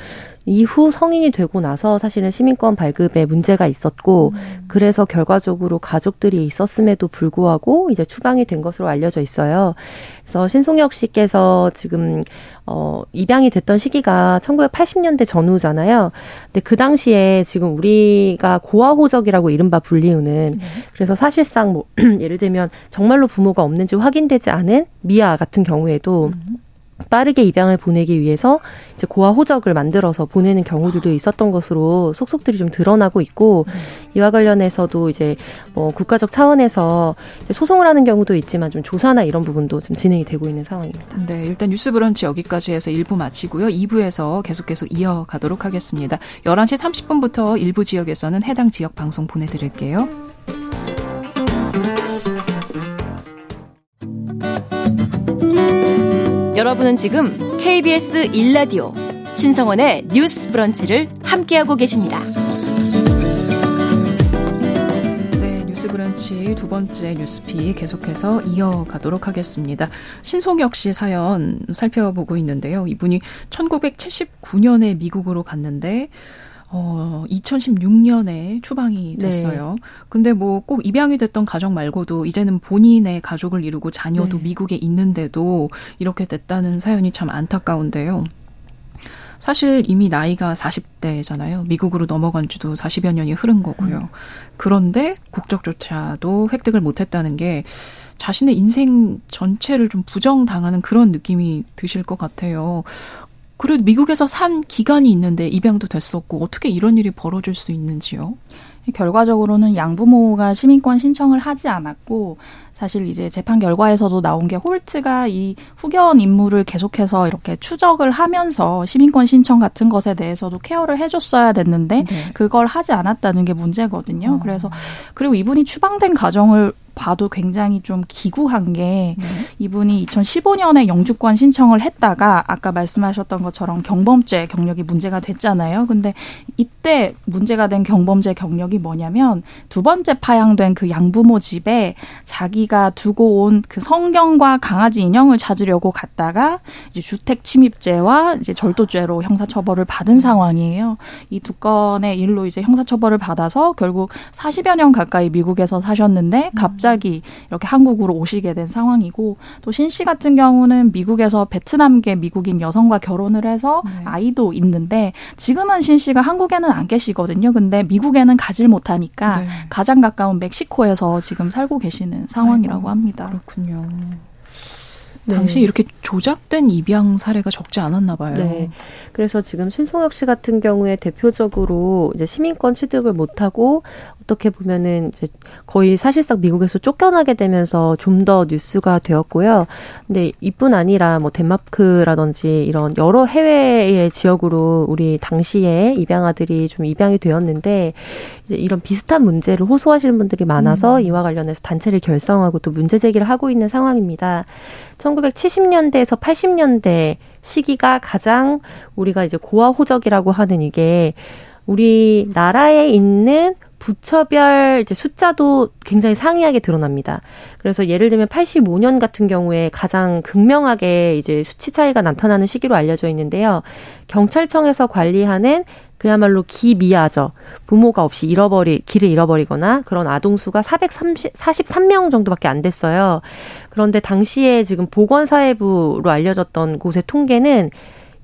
이후 성인이 되고 나서 사실은 시민권 발급에 문제가 있었고 음. 그래서 결과적으로 가족들이 있었음에도 불구하고 이제 추방이 된 것으로 알려져 있어요. 그래서 신송혁 씨께서 지금 어 입양이 됐던 시기가 1980년대 전후잖아요. 근데 그 당시에 지금 우리가 고아호적이라고 이른바 불리우는 네. 그래서 사실상 뭐 예를 들면 정말로 부모가 없는지 확인되지 않은 미아 같은 경우에도 음. 빠르게 입양을 보내기 위해서 이제 고아 호적을 만들어서 보내는 경우들도 있었던 것으로 속속들이 좀 드러나고 있고 네. 이와 관련해서도 이제 뭐 국가적 차원에서 소송을 하는 경우도 있지만 좀 조사나 이런 부분도 좀 진행이 되고 있는 상황입니다. 네, 일단 뉴스 브런치 여기까지 해서 1부 마치고요. 2부에서 계속해서 이어가도록 하겠습니다. 11시 30분부터 일부 지역에서는 해당 지역 방송 보내 드릴게요. 여러분은 지금 KBS 1라디오 신성원의 뉴스 브런치를 함께하고 계십니다. 네, 뉴스 브런치 두 번째 뉴스피 계속해서 이어가도록 하겠습니다. 신송혁 씨 사연 살펴보고 있는데요. 이분이 1979년에 미국으로 갔는데 어, 2016년에 추방이 네. 됐어요. 네. 근데 뭐 꼭 입양이 됐던 가족 말고도 이제는 본인의 가족을 이루고 자녀도 네. 미국에 있는데도 이렇게 됐다는 사연이 참 안타까운데요. 사실 이미 나이가 40대잖아요. 미국으로 넘어간 지도 40여 년이 흐른 거고요. 음. 그런데 국적조차도 획득을 못했다는 게 자신의 인생 전체를 좀 부정당하는 그런 느낌이 드실 것 같아요. 그래도 미국에서 산 기간이 있는데 입양도 됐었고 어떻게 이런 일이 벌어질 수 있는지요? 결과적으로는 양부모가 시민권 신청을 하지 않았고 사실 이제 재판 결과에서도 나온 게 홀트가 이 후견 임무를 계속해서 이렇게 추적을 하면서 시민권 신청 같은 것에 대해서도 케어를 해줬어야 됐는데 네. 그걸 하지 않았다는 게 문제거든요. 어. 그래서 그리고 이분이 추방된 가정을 봐도 굉장히 좀 기구한 게 네. 이분이 2015년에 영주권 신청을 했다가 아까 말씀하셨던 것처럼 경범죄 경력이 문제가 됐잖아요. 근데 이때 문제가 된 경범죄 경력이 뭐냐면 두 번째 파양된 그 양부모 집에 자기가 두고 온 그 성경과 강아지 인형을 찾으려고 갔다가 이제 주택 침입죄와 이제 절도죄로 형사처벌을 받은 네. 상황이에요. 이 두 건의 일로 이제 형사처벌을 받아서 결국 40여 년 가까이 미국에서 사셨는데 갑자기 갑자기 이렇게 한국으로 오시게 된 상황이고 또 신 씨 같은 경우는 미국에서 베트남계 미국인 여성과 결혼을 해서 네. 아이도 있는데 지금은 신 씨가 한국에는 안 계시거든요. 근데 미국에는 가질 못하니까 네. 가장 가까운 멕시코에서 지금 살고 계시는 상황이라고 아이고, 합니다. 그렇군요. 네. 당시 이렇게 조작된 입양 사례가 적지 않았나 봐요. 네. 그래서 지금 신송혁 씨 같은 경우에 대표적으로 이제 시민권 취득을 못하고 어떻게 보면은 이제 거의 사실상 미국에서 쫓겨나게 되면서 좀 더 뉴스가 되었고요. 근데 이뿐 아니라 뭐 덴마크라든지 이런 여러 해외의 지역으로 우리 당시에 입양아들이 좀 입양이 되었는데 이제 이런 비슷한 문제를 호소하시는 분들이 많아서 음. 이와 관련해서 단체를 결성하고 또 문제 제기를 하고 있는 상황입니다. 1970년대에서 80년대 시기가 가장 우리가 이제 고아 호적이라고 하는 이게 우리 나라에 있는 부처별 이제 숫자도 굉장히 상이하게 드러납니다. 그래서 예를 들면 85년 같은 경우에 가장 극명하게 이제 수치 차이가 나타나는 시기로 알려져 있는데요. 경찰청에서 관리하는 그야말로 기미아죠. 부모가 없이 잃어버리, 길을 잃어버리거나 그런 아동 수가 443명 정도밖에 안 됐어요. 그런데 당시에 지금 보건사회부로 알려졌던 곳의 통계는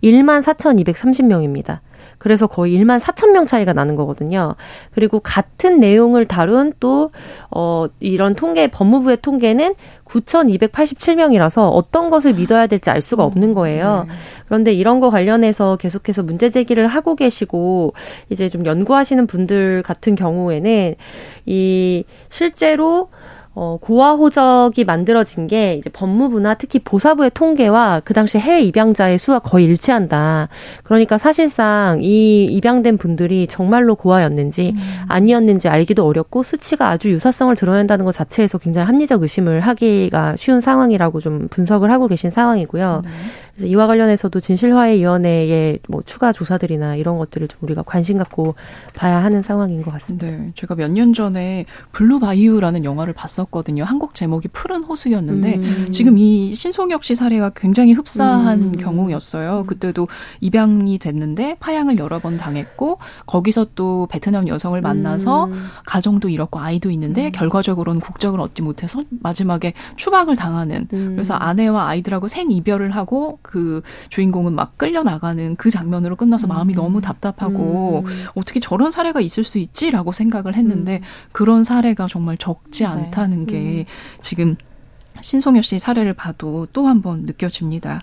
1만 4,230명입니다. 그래서 거의 1만 4천 명 차이가 나는 거거든요. 그리고 같은 내용을 다룬 또, 어, 이런 통계, 법무부의 통계는 9,287명이라서 어떤 것을 믿어야 될지 알 수가 없는 거예요. 네. 그런데 이런 거 관련해서 계속해서 문제 제기를 하고 계시고 이제 좀 연구하시는 분들 같은 경우에는 이 실제로 어, 고아 호적이 만들어진 게 이제 법무부나 특히 보사부의 통계와 그 당시 해외 입양자의 수가 거의 일치한다. 그러니까 사실상 이 입양된 분들이 정말로 고아였는지 음. 아니었는지 알기도 어렵고 수치가 아주 유사성을 드러낸다는 것 자체에서 굉장히 합리적 의심을 하기가 쉬운 상황이라고 좀 분석을 하고 계신 상황이고요. 네. 그래서 이와 관련해서도 진실화해위원회의 뭐 추가 조사들이나 이런 것들을 좀 우리가 관심 갖고 봐야 하는 상황인 것 같습니다. 네, 제가 몇 년 전에 Blue Bayou라는 영화를 봤었거든요. 한국 제목이 푸른 호수였는데 음. 지금 이 신송혁 씨 사례와 굉장히 흡사한 음. 경우였어요. 음. 그때도 입양이 됐는데 파양을 여러 번 당했고 거기서 또 베트남 여성을 만나서 음. 가정도 잃었고 아이도 있는데 음. 결과적으로는 국적을 얻지 못해서 마지막에 추방을 당하는 음. 그래서 아내와 아이들하고 생이별을 하고 그 주인공은 막 끌려 나가는 그 장면으로 끝나서 마음이 음. 너무 답답하고 음. 어떻게 저런 사례가 있을 수 있지라고 생각을 했는데 음. 그런 사례가 정말 적지 네. 않다는 게 음. 지금 신송엽 씨 사례를 봐도 또 한 번 느껴집니다.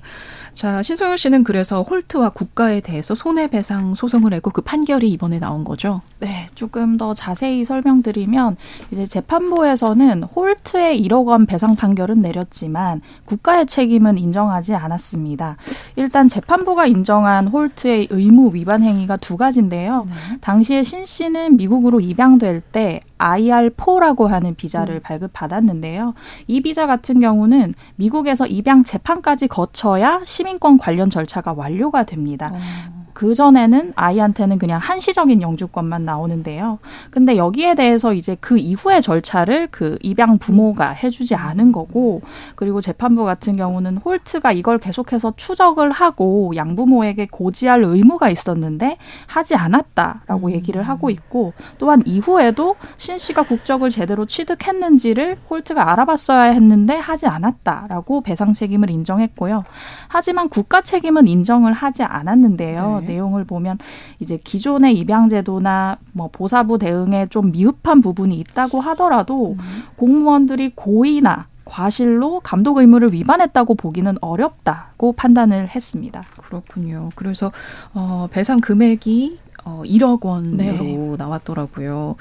자, 신송엽 씨는 그래서 홀트와 국가에 대해서 손해배상 소송을 했고 그 판결이 이번에 나온 거죠? 네, 조금 더 자세히 설명드리면 이제 재판부에서는 홀트의 1억 원 배상 판결은 내렸지만 국가의 책임은 인정하지 않았습니다. 일단 재판부가 인정한 홀트의 의무 위반 행위가 두 가지인데요. 네. 당시에 신 씨는 미국으로 입양될 때 IR4라고 하는 비자를 음. 발급받았는데요. 이 비자 같은 경우는 미국에서 입양 재판까지 거쳐야 시 민권 관련 절차가 완료가 됩니다. 어. 그 전에는 아이한테는 그냥 한시적인 영주권만 나오는데요. 근데 여기에 대해서 이제 그 이후의 절차를 그 입양 부모가 해주지 않은 거고, 그리고 재판부 같은 경우는 홀트가 이걸 계속해서 추적을 하고 양부모에게 고지할 의무가 있었는데 하지 않았다라고 음. 얘기를 하고 있고, 또한 이후에도 신 씨가 국적을 제대로 취득했는지를 홀트가 알아봤어야 했는데 하지 않았다라고 배상 책임을 인정했고요. 하지만 국가 책임은 인정을 하지 않았는데요. 네. 내용을 보면 이제 기존의 입양 제도나 뭐 보사부 대응에 좀 미흡한 부분이 있다고 하더라도 음. 공무원들이 고의나 과실로 감독 의무를 위반했다고 보기는 어렵다고 판단을 했습니다. 그렇군요. 그래서 어, 배상 금액이 어, 1억 원으로 네. 나왔더라고요.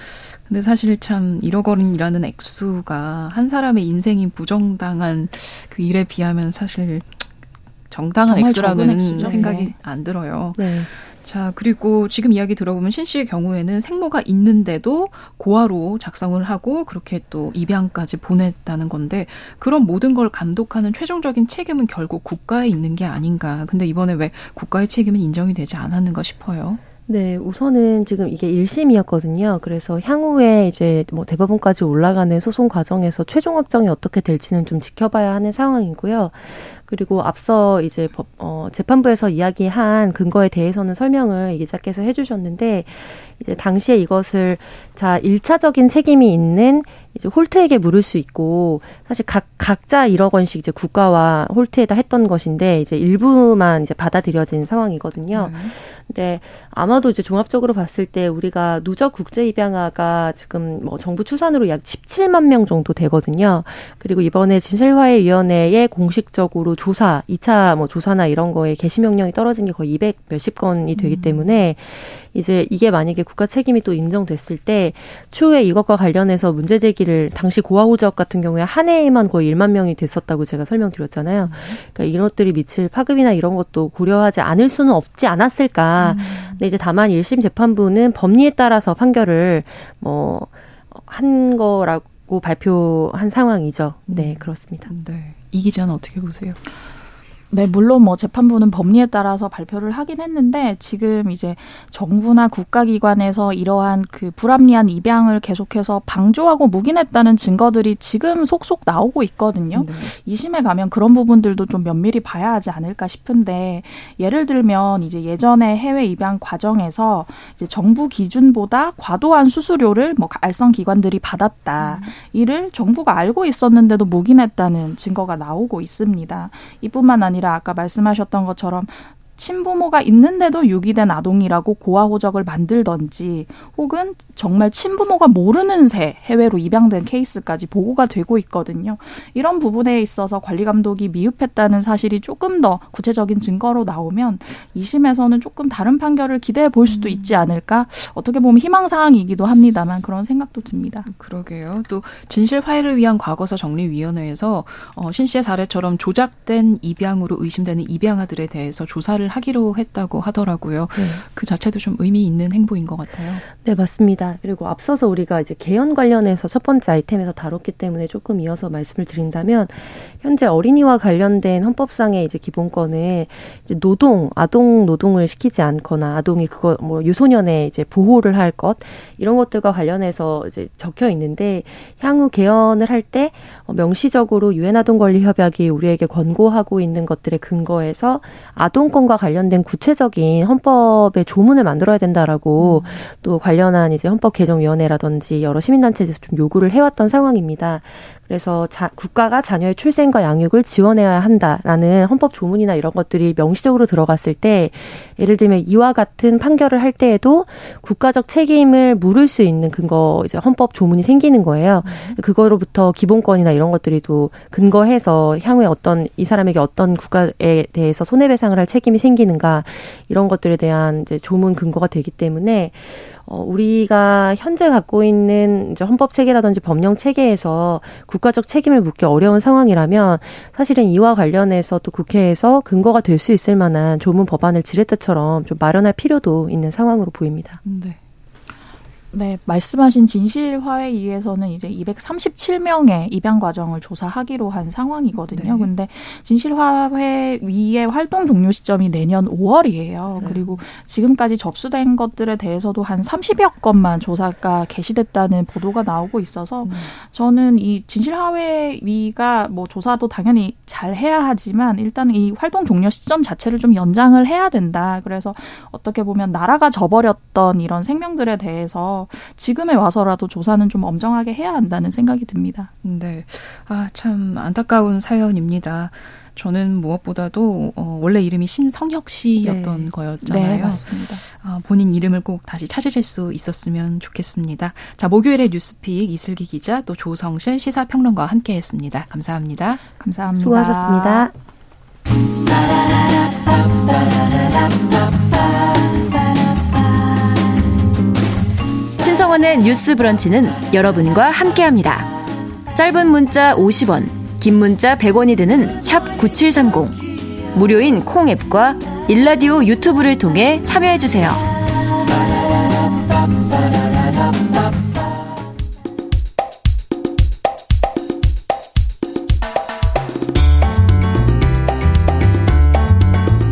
근데 사실 참 1억 원이라는 액수가 한 사람의 인생이 부정당한 그 일에 비하면 사실 정당한 액수라는 생각이 네. 안 들어요. 네. 자, 그리고 지금 이야기 들어보면 신 씨의 경우에는 생모가 있는데도 고아로 작성을 하고 그렇게 또 입양까지 보냈다는 건데 그런 모든 걸 감독하는 최종적인 책임은 결국 국가에 있는 게 아닌가. 근데 이번에 왜 국가의 책임은 인정이 되지 않았는가 싶어요. 네, 우선은 지금 이게 1심이었거든요. 그래서 향후에 이제 뭐 대법원까지 올라가는 소송 과정에서 최종 확정이 어떻게 될지는 좀 지켜봐야 하는 상황이고요. 그리고 앞서 이제 법, 어, 재판부에서 이야기한 근거에 대해서는 설명을 이 기자께서 해주셨는데 이제 당시에 이것을 자 일차적인 책임이 있는 이제 홀트에게 물을 수 있고 사실 각 각자 1억 원씩 이제 국가와 홀트에다 했던 것인데 이제 일부만 이제 받아들여진 상황이거든요. 네. 근데 아마도 이제 종합적으로 봤을 때 우리가 누적 국제 입양아가 지금 뭐 정부 추산으로 약 17만 명 정도 되거든요. 그리고 이번에 진실화해 위원회에 공식적으로 조사, 2차 뭐 조사나 이런 거에 개시 명령이 떨어진 게 거의 200 몇십 건이 되기 음. 때문에 이제 이게 만약에 국가 책임이 또 인정됐을 때 추후에 이것과 관련해서 문제 제기를 당시 고아호 지역 같은 경우에 한 해에만 거의 1만 명이 됐었다고 제가 설명드렸잖아요. 그러니까 이런 것들이 미칠 파급이나 이런 것도 고려하지 않을 수는 없지 않았을까. 음. 근데 이제 다만 1심 재판부는 법리에 따라서 판결을 뭐 한 거라고 발표한 상황이죠. 네, 음. 그렇습니다. 네. 이 기자는 어떻게 보세요? 네, 물론 뭐 재판부는 법리에 따라서 발표를 하긴 했는데 지금 이제 정부나 국가기관에서 이러한 그 불합리한 입양을 계속해서 방조하고 묵인했다는 증거들이 지금 속속 나오고 있거든요. 네. 2심에 가면 그런 부분들도 좀 면밀히 봐야 하지 않을까 싶은데 예를 들면 이제 예전에 해외 입양 과정에서 이제 정부 기준보다 과도한 수수료를 뭐 알선 기관들이 받았다. 음. 이를 정부가 알고 있었는데도 묵인했다는 증거가 나오고 있습니다. 이뿐만 아니라 아니라 아까 말씀하셨던 것처럼 친부모가 있는데도 유기된 아동이라고 고아 호적을 만들던지 혹은 정말 친부모가 모르는 새 해외로 입양된 케이스까지 보고가 되고 있거든요. 이런 부분에 있어서 관리 감독이 미흡했다는 사실이 조금 더 구체적인 증거로 나오면 2심에서는 조금 다른 판결을 기대해 볼 수도 음. 있지 않을까 어떻게 보면 희망 사항이기도 합니다만 그런 생각도 듭니다. 그러게요. 또 진실 화해를 위한 과거사 정리위원회에서 어, 신 씨의 사례처럼 조작된 입양으로 의심되는 입양아들에 대해서 조사를 하기로 했다고 하더라고요. 네. 그 자체도 좀 의미 있는 행보인 것 같아요. 네, 맞습니다. 그리고 앞서서 우리가 이제 개헌 관련해서 첫 번째 아이템에서 다뤘기 때문에 조금 이어서 말씀을 드린다면 현재 어린이와 관련된 헌법상의 이제 기본권은 이제 노동, 아동 노동을 시키지 않거나 아동이 그거 뭐 유소년의 이제 보호를 할 것 이런 것들과 관련해서 이제 적혀 있는데 향후 개헌을 할 때 명시적으로 유엔 아동 권리 협약이 우리에게 권고하고 있는 것들의 근거에서 아동권과 관련된 구체적인 헌법의 조문을 만들어야 된다라고 음. 또 관련한 이제 헌법 개정 위원회라든지 여러 시민단체에서 좀 요구를 해왔던 상황입니다. 그래서 자, 국가가 자녀의 출생과 양육을 지원해야 한다라는 헌법 조문이나 이런 것들이 명시적으로 들어갔을 때 예를 들면 이와 같은 판결을 할 때에도 국가적 책임을 물을 수 있는 근거 이제 헌법 조문이 생기는 거예요. 음. 그거로부터 기본권이나 이런 것들이 또 근거해서 향후에 어떤 이 사람에게 어떤 국가에 대해서 손해배상을 할 책임이 생기는가 이런 것들에 대한 이제 조문 근거가 되기 때문에 어, 우리가 현재 갖고 있는 이제 헌법 체계라든지 법령 체계에서 국가적 책임을 묻기 어려운 상황이라면 사실은 이와 관련해서 또 국회에서 근거가 될 수 있을 만한 조문 법안을 지렛대처럼 좀 마련할 필요도 있는 상황으로 보입니다. 네. 네, 말씀하신 진실화해위에서는 이제 237명의 입양 과정을 조사하기로 한 상황이거든요. 네. 근데 진실화해위의 활동 종료 시점이 내년 5월이에요. 맞아요. 그리고 지금까지 접수된 것들에 대해서도 한 30여 건만 조사가 개시됐다는 보도가 나오고 있어서 음. 저는 이 진실화해위가 뭐 조사도 당연히 잘 해야 하지만 일단 이 활동 종료 시점 자체를 좀 연장을 해야 된다. 그래서 어떻게 보면 나라가 저버렸던 이런 생명들에 대해서 지금에 와서라도 조사는 좀 엄정하게 해야 한다는 생각이 듭니다. 네. 아, 참 안타까운 사연입니다. 저는 무엇보다도 어, 원래 이름이 신성혁 씨였던 네. 거였잖아요. 네, 맞습니다. 아, 본인 이름을 꼭 다시 찾으실 수 있었으면 좋겠습니다. 자, 목요일의 뉴스픽 이슬기 기자 또 조성실 시사평론가와 함께했습니다. 감사합니다. 감사합니다. 수고하셨습니다. 신성원의 뉴스 브런치는 여러분과 함께합니다. 짧은 문자 50원, 긴 문자 100원이 드는 샵 9730. 무료인 콩 앱과 일라디오 유튜브를 통해 참여해주세요.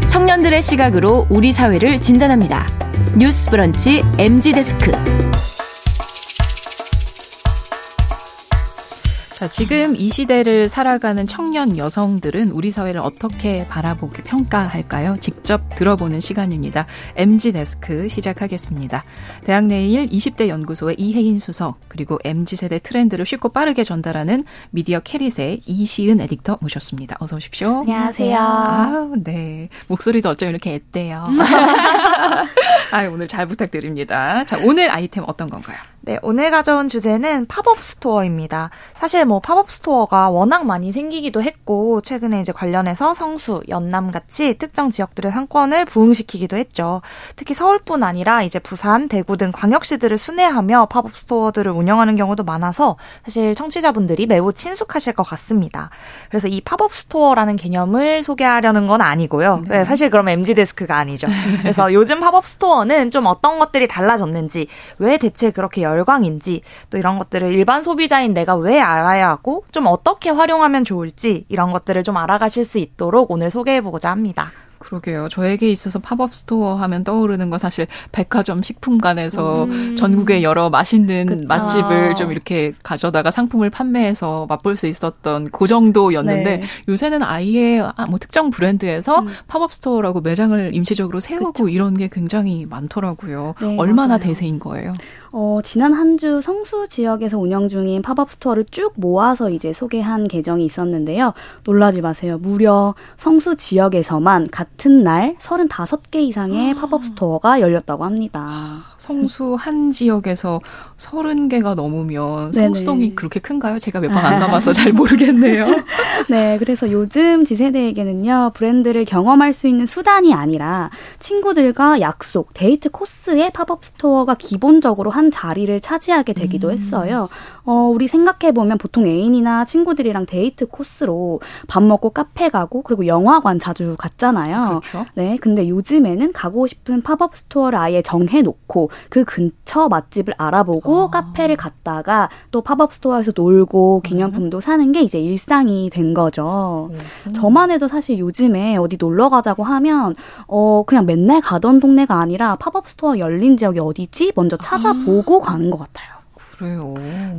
청년들의 시각으로 우리 사회를 진단합니다. 뉴스 브런치 MG 데스크. 자, 지금 이 시대를 살아가는 청년 여성들은 우리 사회를 어떻게 바라보기 평가할까요? 직접 들어보는 시간입니다. MG 데스크 시작하겠습니다. 대학 내일 20대 연구소의 이혜인 수석, 그리고 MG 세대 트렌드를 쉽고 빠르게 전달하는 미디어 캐릿의 이시은 에디터 모셨습니다. 어서 오십시오. 안녕하세요. 아, 네. 목소리도 어쩜 이렇게 앳대요. 아, 오늘 잘 부탁드립니다. 자, 오늘 아이템 어떤 건가요? 네, 오늘 가져온 주제는 팝업 스토어입니다. 사실 뭐 팝업 스토어가 워낙 많이 생기기도 했고 최근에 이제 관련해서 성수, 연남 같이 특정 지역들의 상권을 부흥시키기도 했죠. 특히 서울뿐 아니라 이제 부산, 대구 등 광역시들을 순회하며 팝업 스토어들을 운영하는 경우도 많아서 사실 청취자분들이 매우 친숙하실 것 같습니다. 그래서 이 팝업 스토어라는 개념을 소개하려는 건 아니고요. 네. 네, 사실 그럼 MZ 데스크가 아니죠. 그래서 요즘 팝업 스토어는 좀 어떤 것들이 달라졌는지, 왜 대체 그렇게 열광인지, 또 이런 것들을 일반 소비자인 내가 왜 알아야 하고, 좀 어떻게 활용하면 좋을지, 이런 것들을 좀 알아가실 수 있도록 오늘 소개해보고자 합니다. 그러게요. 저에게 있어서 팝업 스토어 하면 떠오르는 건 사실 백화점 식품관에서 음. 전국의 여러 맛있는 그쵸. 맛집을 좀 이렇게 가져다가 상품을 판매해서 맛볼 수 있었던 그 정도였는데 네. 요새는 아예 아, 뭐 특정 브랜드에서 음. 팝업 스토어라고 매장을 임시적으로 세우고 그쵸. 이런 게 굉장히 많더라고요. 네, 얼마나 맞아요. 대세인 거예요? 어, 지난 한 주 성수 지역에서 운영 중인 팝업 스토어를 쭉 모아서 이제 소개한 계정이 있었는데요. 놀라지 마세요. 무려 성수 지역에서만 같은 날 35개 이상의 아. 팝업 스토어가 열렸다고 합니다. 성수 한 지역에서 30개가 넘으면 성수동이 네네. 그렇게 큰가요? 제가 몇 번 안 가봐서 잘 모르겠네요. 네, 그래서 요즘 Z세대에게는요, 브랜드를 경험할 수 있는 수단이 아니라 친구들과 약속, 데이트 코스에 팝업 스토어가 기본적으로 한 자리를 차지하게 되기도 음. 했어요. 어, 우리 생각해보면 보통 애인이나 친구들이랑 데이트 코스로 밥 먹고 카페 가고 그리고 영화관 자주 갔잖아요. 그렇죠. 네, 근데 요즘에는 가고 싶은 팝업 스토어를 아예 정해놓고 그 근처 맛집을 알아보고 어. 카페를 갔다가 또 팝업 스토어에서 놀고 기념품도 음. 사는 게 이제 일상이 된 거죠. 음. 저만 해도 사실 요즘에 어디 놀러 가자고 하면 어 그냥 맨날 가던 동네가 아니라 팝업 스토어 열린 지역이 어디지 먼저 찾아보고 아. 가는 것 같아요. 그래요.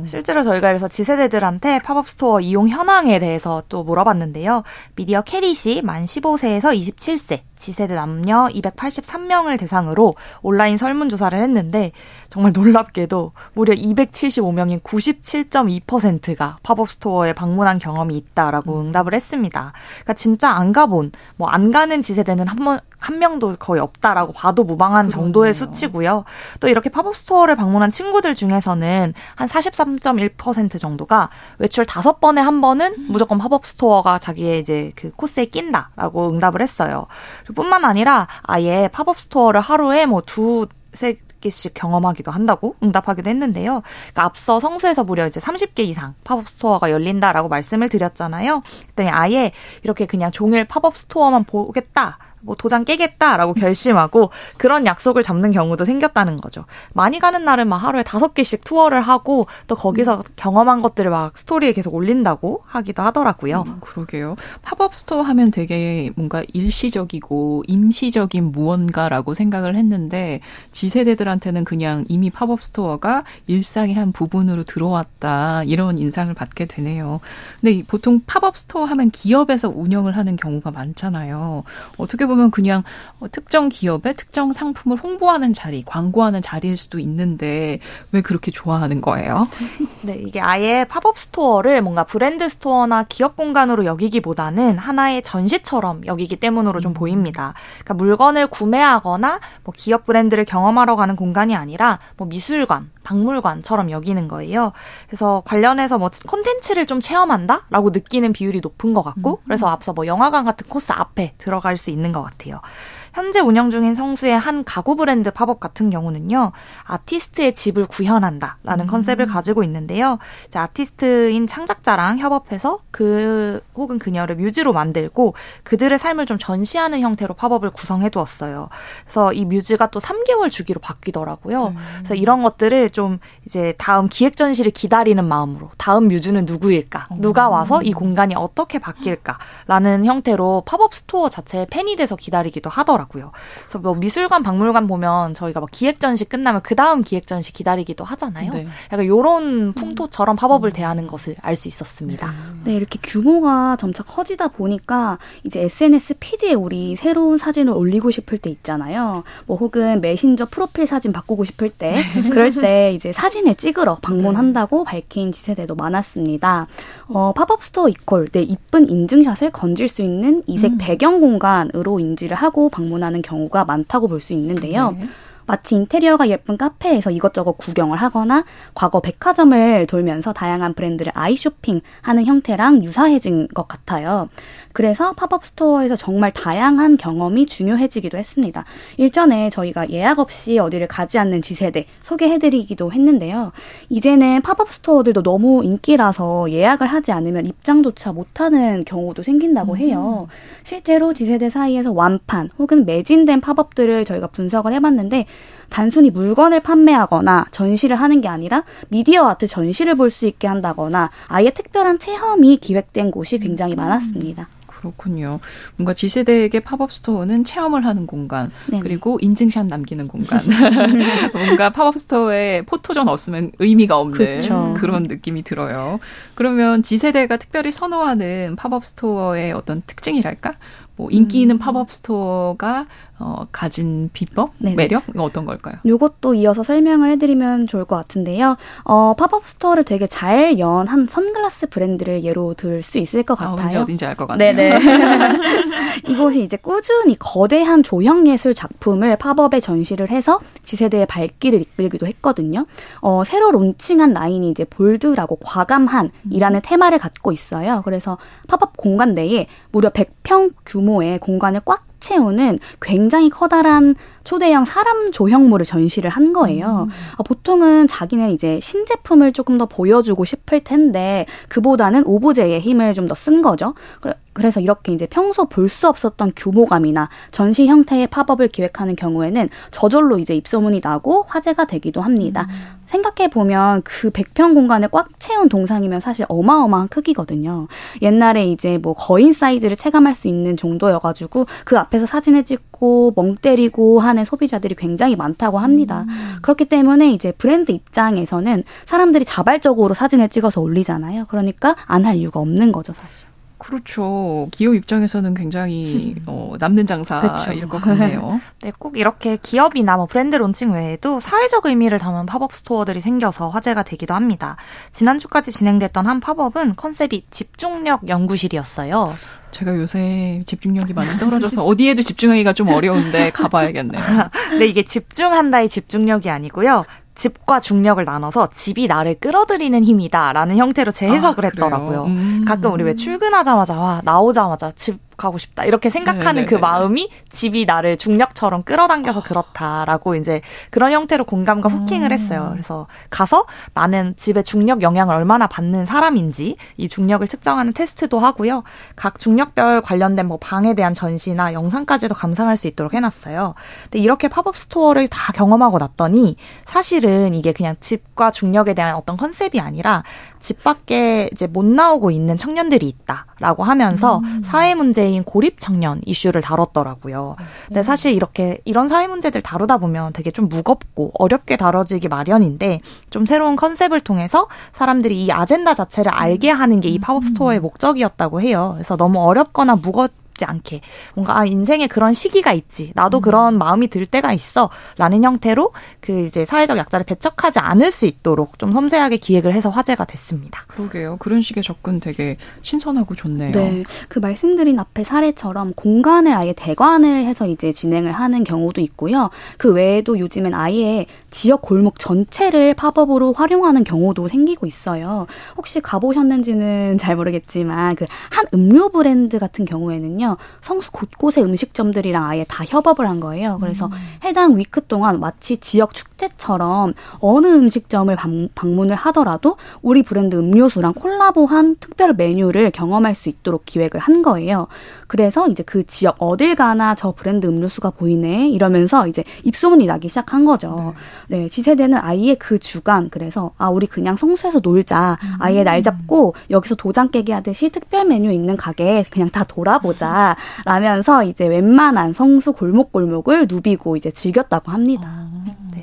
실제로 저희가 그래서 Z세대들한테 팝업 스토어 이용 현황에 대해서 또 물어봤는데요. 미디어 캐릿이 만 15세에서 27세 Z세대 남녀 283명을 대상으로 온라인 설문조사를 했는데 정말 놀랍게도 무려 275명인 97.2%가 팝업 스토어에 방문한 경험이 있다라고 음. 응답을 했습니다. 그러니까 진짜 안 가본 뭐 안 가는 Z세대는 한번 한 명도 거의 없다라고 봐도 무방한 그러네요. 정도의 수치고요. 또 이렇게 팝업 스토어를 방문한 친구들 중에서는 한 43.1% 정도가 외출 다섯 번에 한 번은 음. 무조건 팝업 스토어가 자기의 이제 그 코스에 낀다라고 응답을 했어요. 뿐만 아니라 아예 팝업 스토어를 하루에 뭐 두 세 개씩 경험하기도 한다고 응답하기도 했는데요. 그러니까 앞서 성수에서 무려 이제 30개 이상 팝업 스토어가 열린다라고 말씀을 드렸잖아요. 그랬더니 아예 이렇게 그냥 종일 팝업 스토어만 보겠다. 뭐 도장 깨겠다라고 결심하고 그런 약속을 잡는 경우도 생겼다는 거죠. 많이 가는 날은 막 하루에 다섯 개씩 투어를 하고 또 거기서 음. 경험한 것들을 막 스토리에 계속 올린다고 하기도 하더라고요. 음, 그러게요. 팝업 스토어 하면 되게 뭔가 일시적이고 임시적인 무언가라고 생각을 했는데 Z세대들한테는 그냥 이미 팝업 스토어가 일상의 한 부분으로 들어왔다 이런 인상을 받게 되네요. 근데 보통 팝업 스토어 하면 기업에서 운영을 하는 경우가 많잖아요. 어떻게 보면 그냥 어, 특정 기업의 특정 상품을 홍보하는 자리, 광고하는 자리일 수도 있는데 왜 그렇게 좋아하는 거예요? 네, 이게 아예 팝업 스토어를 뭔가 브랜드 스토어나 기업 공간으로 여기기보다는 하나의 전시처럼 여기기 때문으로 좀 음. 보입니다. 그러니까 물건을 구매하거나 뭐 기업 브랜드를 경험하러 가는 공간이 아니라 뭐 미술관, 박물관처럼 여기는 거예요. 그래서 관련해서 뭐 콘텐츠를 좀 체험한다라고 느끼는 비율이 높은 것 같고, 음. 그래서 앞서 뭐 영화관 같은 코스 앞에 들어갈 수 있는 것 같아요. 현재 운영 중인 성수의 한 가구 브랜드 팝업 같은 경우는요, 아티스트의 집을 구현한다라는 음. 컨셉을 가지고 있는데요. 아티스트인 창작자랑 협업해서 그 혹은 그녀를 뮤즈로 만들고 그들의 삶을 좀 전시하는 형태로 팝업을 구성해 두었어요. 그래서 이 뮤즈가 또 3개월 주기로 바뀌더라고요. 음. 그래서 이런 것들을 좀 이제 다음 기획 전시를 기다리는 마음으로 다음 뮤즈는 누구일까? 음. 누가 와서 이 공간이 어떻게 바뀔까라는 형태로 팝업 스토어 자체에 팬이 돼서 기다리기도 하더라고요. 하더라고요. 그래서 뭐 미술관, 박물관 보면 저희가 뭐 기획 전시 끝나면 그 다음 기획 전시 기다리기도 하잖아요. 네. 약간 요런 풍토처럼 팝업을 음. 대하는 것을 알 수 있었습니다. 네, 이렇게 규모가 점차 커지다 보니까 이제 SNS 피드에 우리 새로운 사진을 올리고 싶을 때 있잖아요. 뭐 혹은 메신저 프로필 사진 바꾸고 싶을 때 그럴 때 이제 사진을 찍으러 방문한다고 네. 밝힌 Z세대도 많았습니다. 어, 팝업 스토어 equal 내 이쁜 인증샷을 건질 수 있는 이색 음. 배경 공간으로 인지를 하고 방문 하는 경우가 많다고 볼 수 있는데요. 네. 마치 인테리어가 예쁜 카페에서 이것저것 구경을 하거나 과거 백화점을 돌면서 다양한 브랜드를 아이 쇼핑 하는 형태랑 유사해진 것 같아요. 그래서 팝업 스토어에서 정말 다양한 경험이 중요해지기도 했습니다. 일전에 저희가 예약 없이 어디를 가지 않는 Z세대 소개해드리기도 했는데요. 이제는 팝업 스토어들도 너무 인기라서 예약을 하지 않으면 입장조차 못하는 경우도 생긴다고 해요. 음. 실제로 Z세대 사이에서 완판 혹은 매진된 팝업들을 저희가 분석을 해봤는데 단순히 물건을 판매하거나 전시를 하는 게 아니라 미디어 아트 전시를 볼 수 있게 한다거나 아예 특별한 체험이 기획된 곳이 굉장히 음. 많았습니다. 그렇군요. 뭔가 Z세대에게 팝업 스토어는 체험을 하는 공간, 네네. 그리고 인증샷 남기는 공간. 뭔가 팝업 스토어에 포토존 없으면 의미가 없는 그쵸. 그런 느낌이 들어요. 그러면 Z세대가 특별히 선호하는 팝업 스토어의 어떤 특징이랄까? 뭐 인기 있는 음. 팝업 스토어가 어, 가진 비법, 네네. 매력 어떤 걸까요? 이것도 이어서 설명을 해드리면 좋을 것 같은데요. 어, 팝업 스토어를 되게 잘 여는 선글라스 브랜드를 예로 들 수 있을 것 같아요. 아, 언제 어딘지 알 것 같네요. 네네. 이곳이 이제 꾸준히 거대한 조형 예술 작품을 팝업에 전시를 해서 Z세대의 발길을 이끌기도 했거든요. 어, 새로 론칭한 라인이 이제 bold라고 과감한이라는 음. 테마를 갖고 있어요. 그래서 팝업 공간 내에 무려 100평 규모의 공간을 꽉 채우는 굉장히 커다란 초대형 사람 조형물을 전시를 한 거예요. 음. 어, 보통은 자기는 이제 신제품을 조금 더 보여주고 싶을 텐데 그보다는 오브제의 힘을 좀 더 쓴 거죠. 그래서 이렇게 이제 평소 볼 수 없었던 규모감이나 전시 형태의 팝업을 기획하는 경우에는 저절로 이제 입소문이 나고 화제가 되기도 합니다. 음. 생각해 보면 그 100평 공간을 꽉 채운 동상이면 사실 어마어마한 크기거든요. 옛날에 이제 뭐 거인 사이즈를 체감할 수 있는 정도여가지고 그 앞에서 사진을 찍고 멍 때리고 하는 소비자들이 굉장히 많다고 합니다. 음. 그렇기 때문에 이제 브랜드 입장에서는 사람들이 자발적으로 사진을 찍어서 올리잖아요. 그러니까 안 할 이유가 없는 거죠, 사실. 그렇죠. 기업 입장에서는 굉장히 어, 남는 장사일 것 같네요. 네, 꼭 이렇게 기업이나 뭐 브랜드 론칭 외에도 사회적 의미를 담은 팝업 스토어들이 생겨서 화제가 되기도 합니다. 지난주까지 진행됐던 한 팝업은 컨셉이 집중력 연구실이었어요. 제가 요새 집중력이 많이 떨어져서 어디에도 집중하기가 좀 어려운데 가봐야겠네요. 네, 이게 집중한다의 집중력이 아니고요. 집과 중력을 나눠서 집이 나를 끌어들이는 힘이다라는 형태로 재해석을 아, 했더라고요. 음. 가끔 우리 왜 출근하자마자 와 나오자마자 집 가고 싶다 이렇게 생각하는 네네네. 그 마음이 집이 나를 중력처럼 끌어당겨서 그렇다라고 이제 그런 형태로 공감과 hooking을 음. 했어요. 그래서 가서 나는 집의 중력 영향을 얼마나 받는 사람인지 이 중력을 측정하는 테스트도 하고요. 각 중력별 관련된 뭐 방에 대한 전시나 영상까지도 감상할 수 있도록 해놨어요. 근데 이렇게 팝업 스토어를 다 경험하고 났더니 사실은 이게 그냥 집과 중력에 대한 어떤 컨셉이 아니라 집 밖에 이제 못 나오고 있는 청년들이 있다라고 하면서 음. 사회 문제인 고립 청년 이슈를 다뤘더라고요. 근데 사실 이렇게 이런 사회 문제들 다루다 보면 되게 좀 무겁고 어렵게 다뤄지기 마련인데 좀 새로운 컨셉을 통해서 사람들이 이 아젠다 자체를 알게 하는 게 이 팝업 스토어의 목적이었다고 해요. 그래서 너무 어렵거나 무겁지 않게 뭔가 아 인생에 그런 시기가 있지 나도 음. 그런 마음이 들 때가 있어라는 형태로 그 이제 사회적 약자를 배척하지 않을 수 있도록 좀 섬세하게 기획을 해서 화제가 됐습니다. 그러게요. 그런 식의 접근 되게 신선하고 좋네요. 네, 그 말씀드린 앞에 사례처럼 공간을 아예 대관을 해서 이제 진행을 하는 경우도 있고요. 그 외에도 요즘엔 아예 지역 골목 전체를 팝업으로 활용하는 경우도 생기고 있어요. 혹시 가보셨는지는 잘 모르겠지만 그 한 음료 브랜드 같은 경우에는요. 성수 곳곳에 음식점들이랑 아예 다 협업을 한 거예요. 그래서 음. 해당 위크 동안 마치 지역 축제처럼 어느 음식점을 방, 문을 하더라도 우리 브랜드 음료수랑 콜라보한 특별 메뉴를 경험할 수 있도록 기획을 한 거예요. 그래서 이제 그 지역 어딜 가나 저 브랜드 음료수가 보이네 이러면서 이제 입소문이 나기 시작한 거죠. 네, 네 Z세대는 아예 그 주간 그래서 아 우리 그냥 성수에서 놀자. 아예 날 잡고 여기서 도장 깨기 하듯이 특별 메뉴 있는 가게 그냥 다 돌아보자. 라면서 이제 웬만한 성수 골목골목을 누비고 이제 즐겼다고 합니다. 아,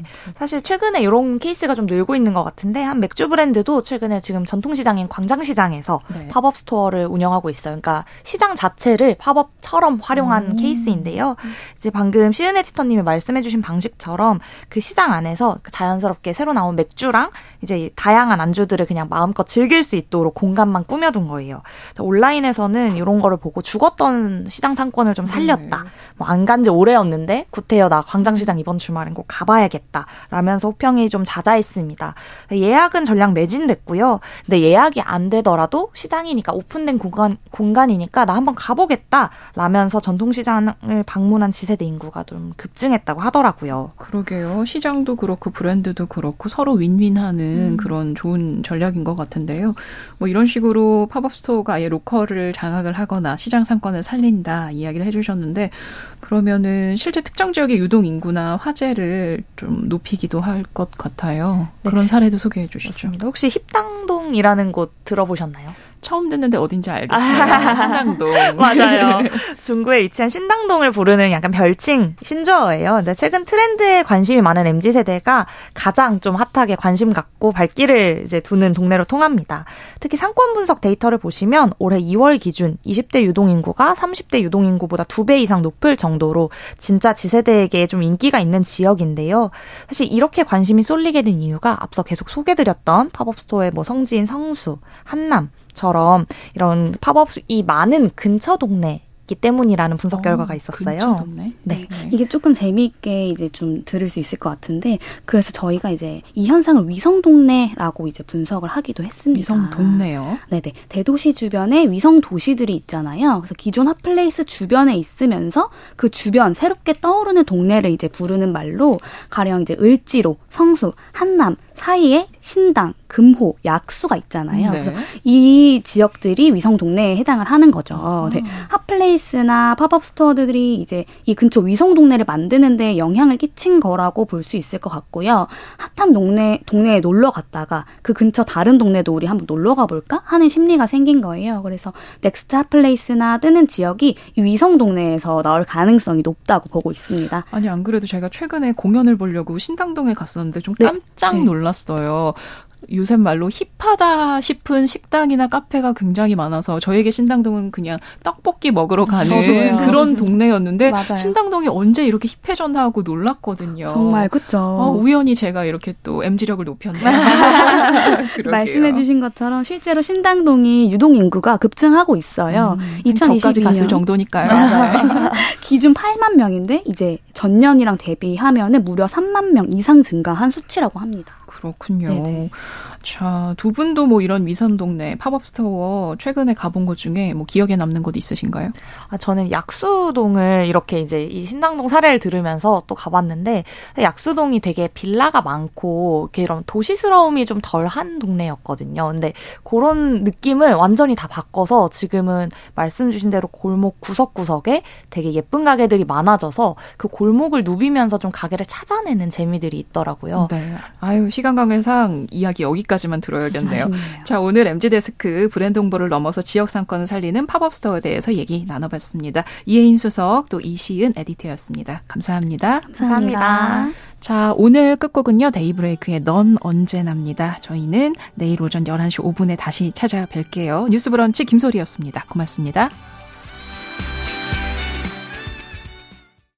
네. 사실 최근에 이런 케이스가 좀 늘고 있는 것 같은데 한 맥주 브랜드도 최근에 지금 전통시장인 광장시장에서 네. 팝업 스토어를 운영하고 있어요. 그러니까 시장 자체를 팝업처럼 활용한 음. 케이스인데요. 이제 방금 시은 에디터님이 말씀해주신 방식처럼 그 시장 안에서 자연스럽게 새로 나온 맥주랑 이제 다양한 안주들을 그냥 마음껏 즐길 수 있도록 공간만 꾸며둔 거예요. 온라인에서는 이런 거를 보고 죽었던 시장 상권을 좀 살렸다. 네. 뭐안 간지 오래였는데 구태여 나 광장시장 이번 주말엔 꼭 가봐야겠다. 라면서 호평이 좀 잦아있습니다. 예약은 전량 매진됐고요. 근데 예약이 안 되더라도 시장이니까 오픈된 공간, 공간이니까 나 한번 가보겠다. 라면서 전통시장을 방문한 Z세대 인구가 좀 급증했다고 하더라고요. 그러게요. 시장도 그렇고 브랜드도 그렇고 서로 윈윈하는 음. 그런 좋은 전략인 것 같은데요. 뭐 이런 식으로 팝업 스토어가 아예 로컬을 장악을 하거나 시장 상권을 살린다 이야기를 해주셨는데 그러면은 실제 특정 지역의 유동 인구나 화제를 좀 높이기도 할 것 같아요. 네. 그런 사례도 소개해 주시죠. 맞습니다. 혹시 힙당동이라는 곳 들어보셨나요? 처음 듣는데 어딘지 알겠어요. 신당동. 맞아요. 중구에 위치한 신당동을 부르는 약간 별칭 신조어예요. 근데 최근 트렌드에 관심이 많은 MZ 세대가 가장 좀 핫하게 관심 갖고 발길을 이제 두는 동네로 통합니다. 특히 상권 분석 데이터를 보시면 올해 2월 기준 20대 유동 인구가 30대 유동 인구보다 2배 이상 높을 정도로 진짜 Z세대에게 좀 인기가 있는 지역인데요. 사실 이렇게 관심이 쏠리게 된 이유가 앞서 계속 소개드렸던 팝업 스토어의 뭐 성지인 성수, 한남 처럼 이런 팝업이 많은 근처 동네 있기 때문이라는 분석 어, 결과가 있었어요. 네. 네. 이게 조금 재미있게 이제 좀 들을 수 있을 것 같은데 그래서 저희가 이제 이 현상을 위성 동네라고 이제 분석을 하기도 했습니다. 위성 동네요? 네네. 대도시 주변에 위성 도시들이 있잖아요. 그래서 기존 핫플레이스 주변에 있으면서 그 주변 새롭게 떠오르는 동네를 이제 부르는 말로 가령 이제 을지로, 성수, 한남, 사이에 신당, 금호, 약수가 있잖아요. 네. 그래서 이 지역들이 위성 동네에 해당을 하는 거죠. 네. 핫플레이스나 팝업 스토어들이 이제 이 근처 위성 동네를 만드는데 영향을 끼친 거라고 볼 수 있을 것 같고요. 핫한 동네 동네에 놀러 갔다가 그 근처 다른 동네도 우리 한번 놀러 가볼까 하는 심리가 생긴 거예요. 그래서 next 핫플레이스나 뜨는 지역이 이 위성 동네에서 나올 가능성이 높다고 보고 있습니다. 아니 안 그래도 제가 최근에 공연을 보려고 신당동에 갔었는데 좀 네. 깜짝 네. 놀랐 어요. 요새 말로 힙하다 싶은 식당이나 카페가 굉장히 많아서 저에게 신당동은 그냥 떡볶이 먹으러 가는 맞아요. 그런 동네였는데 맞아요. 신당동이 언제 이렇게 힙해졌나 하고 놀랐거든요. 정말 그쵸. 어, 우연히 제가 이렇게 또 MG력을 높였네요. 그러게요. 말씀해 주신 것처럼 실제로 신당동이 유동 인구가 급증하고 있어요. 음, 2022 저까지 갔을 년. 정도니까요. 기준 8만 명인데 이제 전년이랑 대비하면은 무려 3만 명 이상 증가한 수치라고 합니다. 그렇군요. 네네. 자, 두 분도 뭐 이런 위선 동네 팝업 스토어 최근에 가본 곳 중에 뭐 기억에 남는 곳 있으신가요? 아, 저는 약수동을 이렇게 이제 이 신당동 사례를 들으면서 또 가봤는데 약수동이 되게 빌라가 많고 이렇게 이런 도시스러움이 좀 덜한 동네였거든요. 근데 그런 느낌을 완전히 다 바꿔서 지금은 말씀 주신 대로 골목 구석구석에 되게 예쁜 가게들이 많아져서 그 골목을 누비면서 좀 가게를 찾아내는 재미들이 있더라고요. 네. 아유, 시간 관계상 이야기 여기까지만 들어야겠네요. 자, 오늘 MZ데스크 브랜드 홍보를 넘어서 지역 상권을 살리는 팝업 스토어에 대해서 얘기 나눠봤습니다. 이혜인 수석 또 이시은 에디터였습니다. 감사합니다. 감사합니다. 자, 오늘 끝곡은요, 데이브레이크의 넌 언제납니다. 저희는 내일 오전 11시 5분에 다시 찾아뵐게요. 뉴스 브런치 김소리였습니다. 고맙습니다.